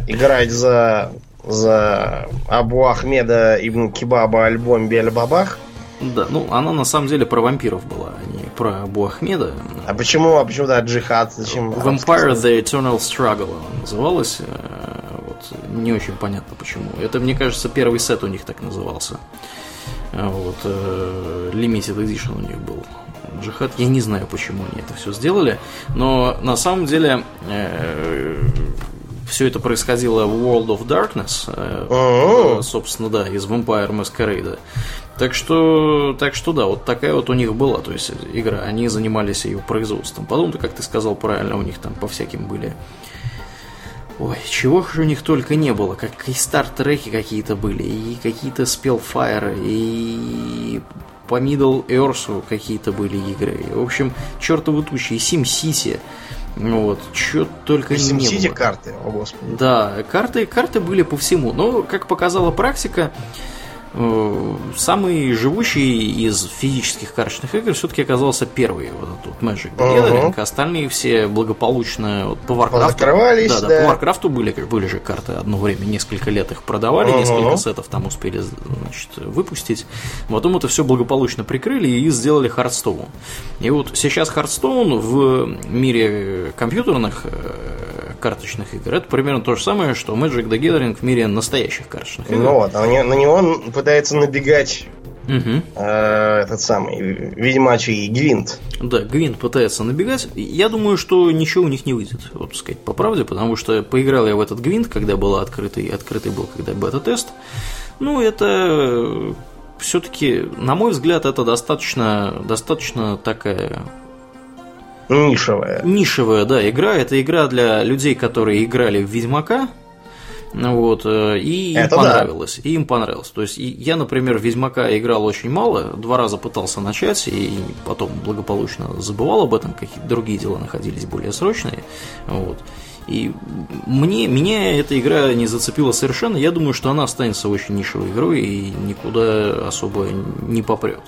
играть за, за Абу Ахмеда Ибн Кибаба альбом Бельбабах. Да, ну она на самом деле про вампиров была, а не про Абу Ахмеда. А почему, а почему да, джихад? Зачем? Vampire The Eternal Struggle называлась. Э, не очень понятно почему. Это, мне кажется, первый сет у них так назывался. А вот, э, Limited Edition у них был. Джихад, я не знаю, почему они это все сделали, но на самом деле э, все это происходило в World of Darkness, э, собственно, да, из Vampire Masquerade. Так что, так что да, вот такая вот у них была, то есть игра, они занимались ее производством. Потом-то, как ты сказал правильно, у них там по всяким были. Ой, чего же у них только не было, как и стартреки какие-то были, и какие-то Spellfire, и по Middle Earth какие-то были игры. В общем, чертовы тучи, и SimCity. Вот, что только не было. карты, о господи. Да, карты, карты были по всему. Но, как показала практика, самый живущий из физических карточных игр все-таки оказался первый, вот этот Magic the Gathering, остальные все благополучно вот, по Warcraft. Да, да, да, по Warcraft были, были же карты одно время, несколько лет их продавали, uh-huh. несколько сетов там успели значит, выпустить. Потом это все благополучно прикрыли и сделали Hearthstone. И вот сейчас Hearthstone в мире компьютерных э, карточных игр. Это примерно то же самое, что Magic the Gathering в мире настоящих карточных игр. Ну вот, а на него он пытается набегать Угу. Э, этот самый ведьмачий Гвинт. Да, Гвинт пытается набегать. Я думаю, что ничего у них не выйдет, вот сказать по правде, потому что поиграл я в этот Гвинт, когда был открытый, открытый был, когда бета-тест. Ну, это все-таки, на мой взгляд, это достаточно, достаточно такая Нишевая. Нишевая, да, игра. Это игра для людей, которые играли в Ведьмака. Вот, э, и им Это понравилось. Да. И им понравилось. То есть я, например, Ведьмака играл очень мало, два раза пытался начать, и потом благополучно забывал об этом, какие-то другие дела находились более срочные. Вот. И мне, меня эта игра не зацепила совершенно. Я думаю, что она останется очень нишевой игрой и никуда особо не попрет.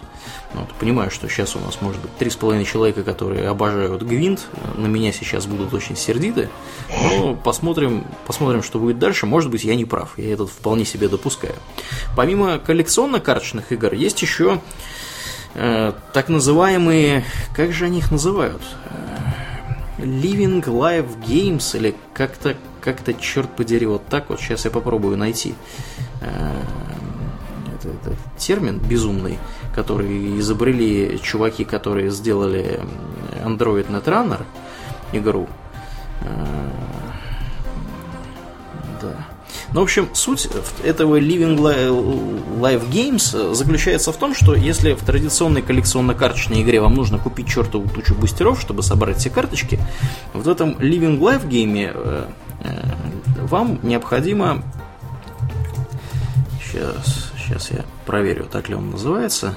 Ну, вот, понимаю, что сейчас у нас может быть три с половиной человека, которые обожают Гвинт, на меня сейчас будут очень сердиты, но посмотрим, посмотрим, что будет дальше. Может быть, я не прав, я этот вполне себе допускаю. Помимо коллекционно-карточных игр, есть еще э, так называемые, как же они их называют? Э, Living Live Games или как-то, как-то, черт подери, вот так вот, сейчас я попробую найти. Э, это, это термин безумный который изобрели чуваки, которые сделали Android Netrunner игру. Э, да. Ну, в общем, суть этого Living Live Games заключается в том, что если в традиционной коллекционно-карточной игре вам нужно купить чертову тучу бустеров, чтобы собрать все карточки, в этом Living гейме э, э, вам необходимо... Сейчас, сейчас я проверю, так ли он называется.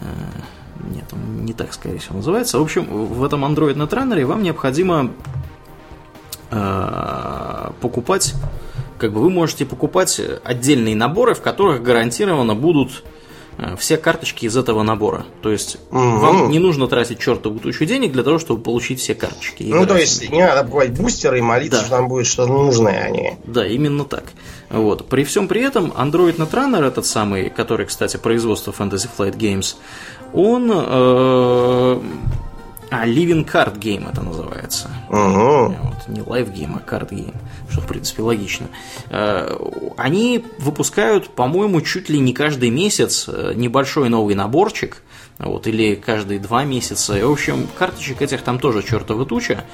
Э, нет, он не так, скорее всего, называется. В общем, в этом Android Netrunner вам необходимо э, покупать, как бы вы можете покупать отдельные наборы, в которых гарантированно будут все карточки из этого набора. То есть угу. вам не нужно тратить чертову тучу денег для того, чтобы получить все карточки. Ну, то есть не надо покупать бустеры и молиться, да. что там будет что-то нужное, а не... Да, именно так. Вот. При всем при этом Android Netrunner, этот самый, который, кстати, производство Fantasy Flight Games, он... Э, а, Living Card Game это называется. Угу. Вот, не Live Game, а Card Game, что, в принципе, логично. Э, они выпускают, по-моему, чуть ли не каждый месяц э, небольшой новый наборчик, вот, или каждые два месяца. И, в общем, карточек этих там тоже чертова туча.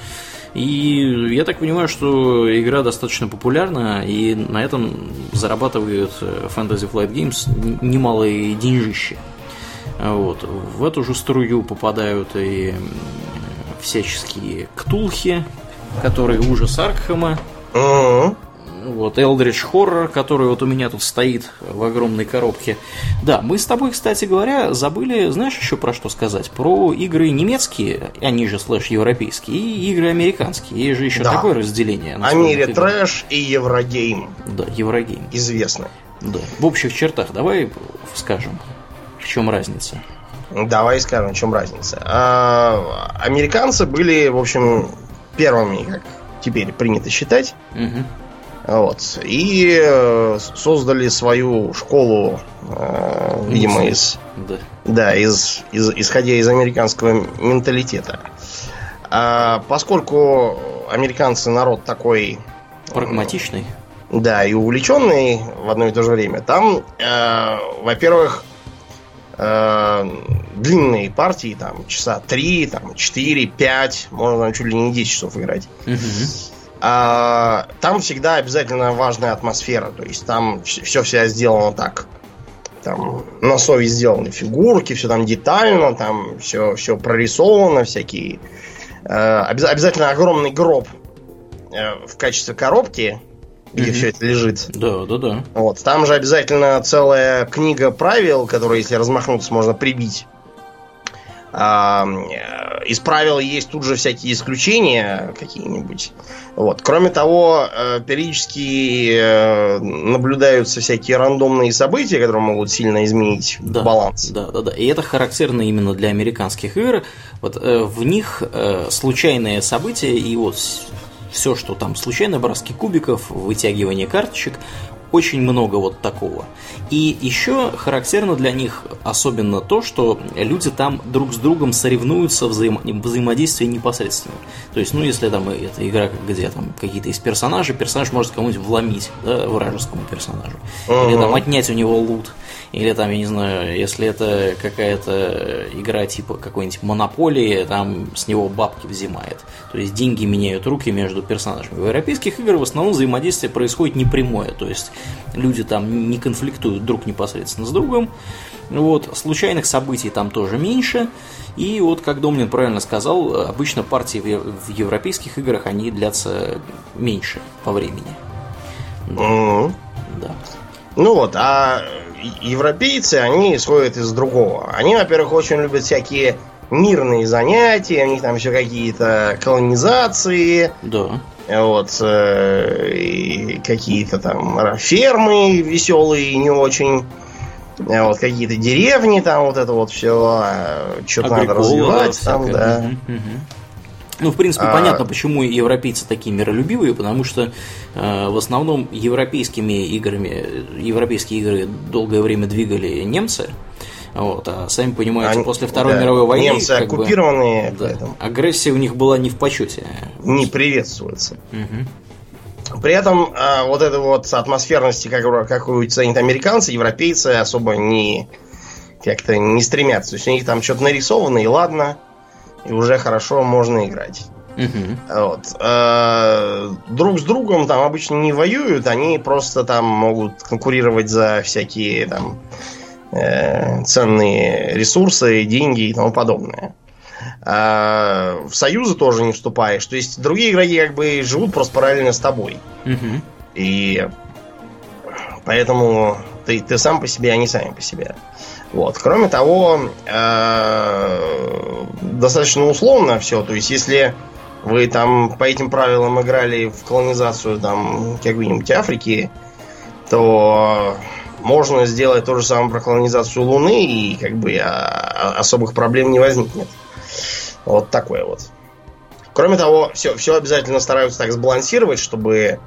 И я так понимаю, что игра достаточно популярна, и на этом зарабатывают э, Fantasy Flight Games немалые деньжищи. Вот. В эту же струю попадают и всяческие ктулхи, которые ужас Аркхема. Uh-huh. Вот, Eldritch Horror, который вот у меня тут стоит в огромной коробке. Да, мы с тобой, кстати говоря, забыли, знаешь, еще про что сказать? Про игры немецкие, они же слэш европейские, и игры американские. Есть же еще да. такое разделение. Амире трэш и Еврогейм. Да, Еврогейм. Известно. Да. В общих чертах давай скажем, в чем разница. Давай скажем, в чем разница. А, американцы были, в общем, первыми, как теперь принято считать. Угу вот. И э, создали свою школу, э, видимо, из, да. Да, из, из, исходя из американского менталитета. А поскольку американцы народ такой... Прагматичный. Да, и увлеченный в одно и то же время. Там, э, во-первых, э, длинные партии, там, часа 3, там, 4, 5, можно там чуть ли не 10 часов играть. Угу. А, там всегда обязательно важная атмосфера. То есть там все всегда сделано так. Там на совесть сделаны фигурки, все там детально, там все, все прорисовано, всякие. Э, обязательно огромный гроб э, в качестве коробки, где mm-hmm. все это лежит. Да, да, да. Вот. Там же обязательно целая книга правил, которые, если размахнуться, можно прибить. А, из правил есть тут же всякие исключения какие-нибудь. Вот. Кроме того, э, периодически э, наблюдаются всякие рандомные события, которые могут сильно изменить да, баланс. Да, да, да. И это характерно именно для американских игр. Вот э, в них случайные события и вот все, что там случайно, броски кубиков, вытягивание карточек, очень много вот такого. И еще характерно для них особенно то, что люди там друг с другом соревнуются в взаимо- взаимодействии непосредственно. То есть, ну, если там это игра, где там какие-то из персонажей, персонаж может кому-нибудь вломить, да, вражескому персонажу. Uh-huh. Или там отнять у него лут. Или там, я не знаю, если это какая-то игра типа какой-нибудь монополии, там с него бабки взимает. То есть деньги меняют руки между персонажами. В европейских играх в основном взаимодействие происходит непрямое. То есть люди там не конфликтуют друг непосредственно с другом. Вот, случайных событий там тоже меньше. И вот, как Домнин правильно сказал, обычно партии в европейских играх, они длятся меньше по времени. Да. Mm-hmm. да. Ну вот, а европейцы, они исходят из другого. Они, во-первых, очень любят всякие мирные занятия, у них там все какие-то колонизации. Да. Вот, э, какие-то там фермы веселые, не очень. Вот какие-то деревни, там вот это вот все, э, что-то надо развивать, там, да. Угу, угу. Ну, в принципе, а... понятно, почему европейцы такие миролюбивые, потому что э, в основном европейскими играми, европейские игры долгое время двигали немцы. Вот, а сами понимаете, Они, после Второй да, мировой войны немцы оккупированные, бы, да, агрессия у них была не в почете. Не приветствуется. Угу. При этом а, вот этой вот атмосферности, как, какую ценят американцы, европейцы особо не как-то не стремятся. То есть у них там что-то нарисовано, и ладно и уже хорошо можно играть. Угу. Вот. А, друг с другом там обычно не воюют, они просто там могут конкурировать за всякие там э, ценные ресурсы, деньги и тому подобное. А в союзы тоже не вступаешь. То есть другие игроки как бы живут просто параллельно с тобой. Угу. И поэтому ты, ты сам по себе, они сами по себе. Вот. Кроме того, э, достаточно условно все. То есть, если вы там по этим правилам играли в колонизацию там какой-нибудь Африки, то можно сделать то же самое про колонизацию Луны, и как бы а, особых проблем не возникнет. Вот такое вот. Кроме того, все, все обязательно стараются так сбалансировать, чтобы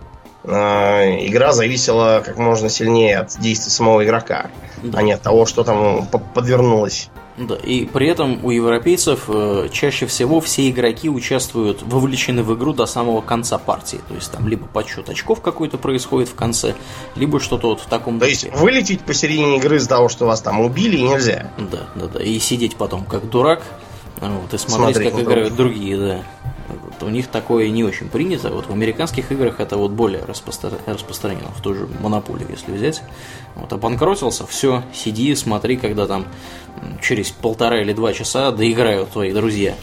игра зависела как можно сильнее от действий самого игрока, да. а не от того, что там подвернулось. Да, и при этом у европейцев э, чаще всего все игроки участвуют, вовлечены в игру до самого конца партии. То есть там либо подсчет очков какой-то происходит в конце, либо что-то вот в таком То духе. есть вылететь посередине игры из-за того, что вас там убили, нельзя. Да, да, да. И сидеть потом как дурак, вот, и смотреть, смотреть как играют другие, да. У них такое не очень принято. Вот в американских играх это вот более распространено, распространено в ту же монополию, если взять. Вот обанкротился, все, сиди, смотри, когда там через полтора или два часа доиграют твои друзья.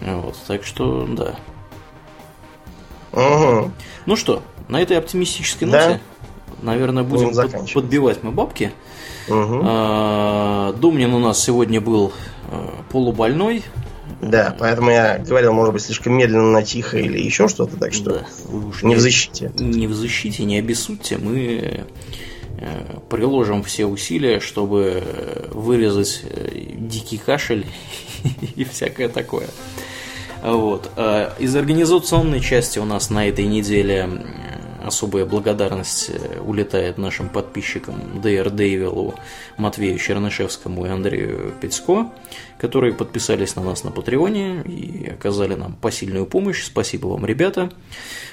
Вот, так что, да. Угу. Ну что, на этой оптимистической ноте, да? наверное, будем, под, подбивать мы бабки. Угу. Думнин у нас сегодня был а, полубольной. Да, поэтому я говорил, может быть, слишком медленно, тихо или еще что-то, так что да, не, не в защите. Не в защите, не обессудьте, мы э, приложим все усилия, чтобы вырезать э, дикий кашель и всякое такое. Вот. Из организационной части у нас на этой неделе особая благодарность э, улетает нашим подписчикам Дейр Дейвилу, Матвею Чернышевскому и Андрею Пецко, которые подписались на нас на Патреоне и оказали нам посильную помощь. Спасибо вам, ребята.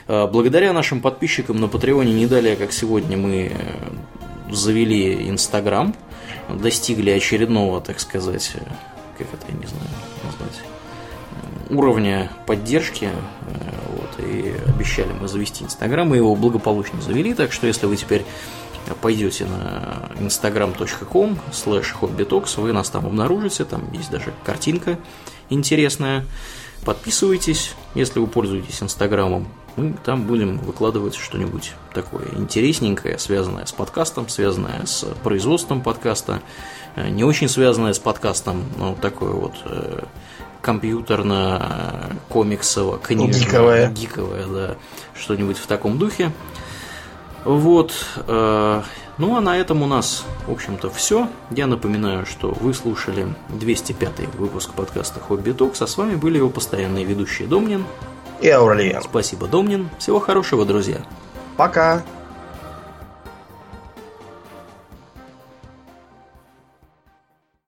А, благодаря нашим подписчикам на Патреоне не далее, как сегодня, мы э, завели Инстаграм, достигли очередного, так сказать, э, как это, я не знаю, назвать, уровня поддержки и обещали мы завести Инстаграм, мы его благополучно завели, так что если вы теперь пойдете на instagram.com slash hobbytalks, вы нас там обнаружите, там есть даже картинка интересная. Подписывайтесь, если вы пользуетесь Инстаграмом. Мы там будем выкладывать что-нибудь такое интересненькое, связанное с подкастом, связанное с производством подкаста, э, не очень связанное с подкастом, но такое вот компьютерно-комиксово, книжное, гиковое. гиковое, да, что-нибудь в таком духе. Вот. Э, ну а на этом у нас, в общем-то, все. Я напоминаю, что вы слушали 205 выпуск подкаста Хобби Токс, а с вами были его постоянные ведущие Домнин и Ауралиен. Спасибо, Домнин. Всего хорошего, друзья. Пока.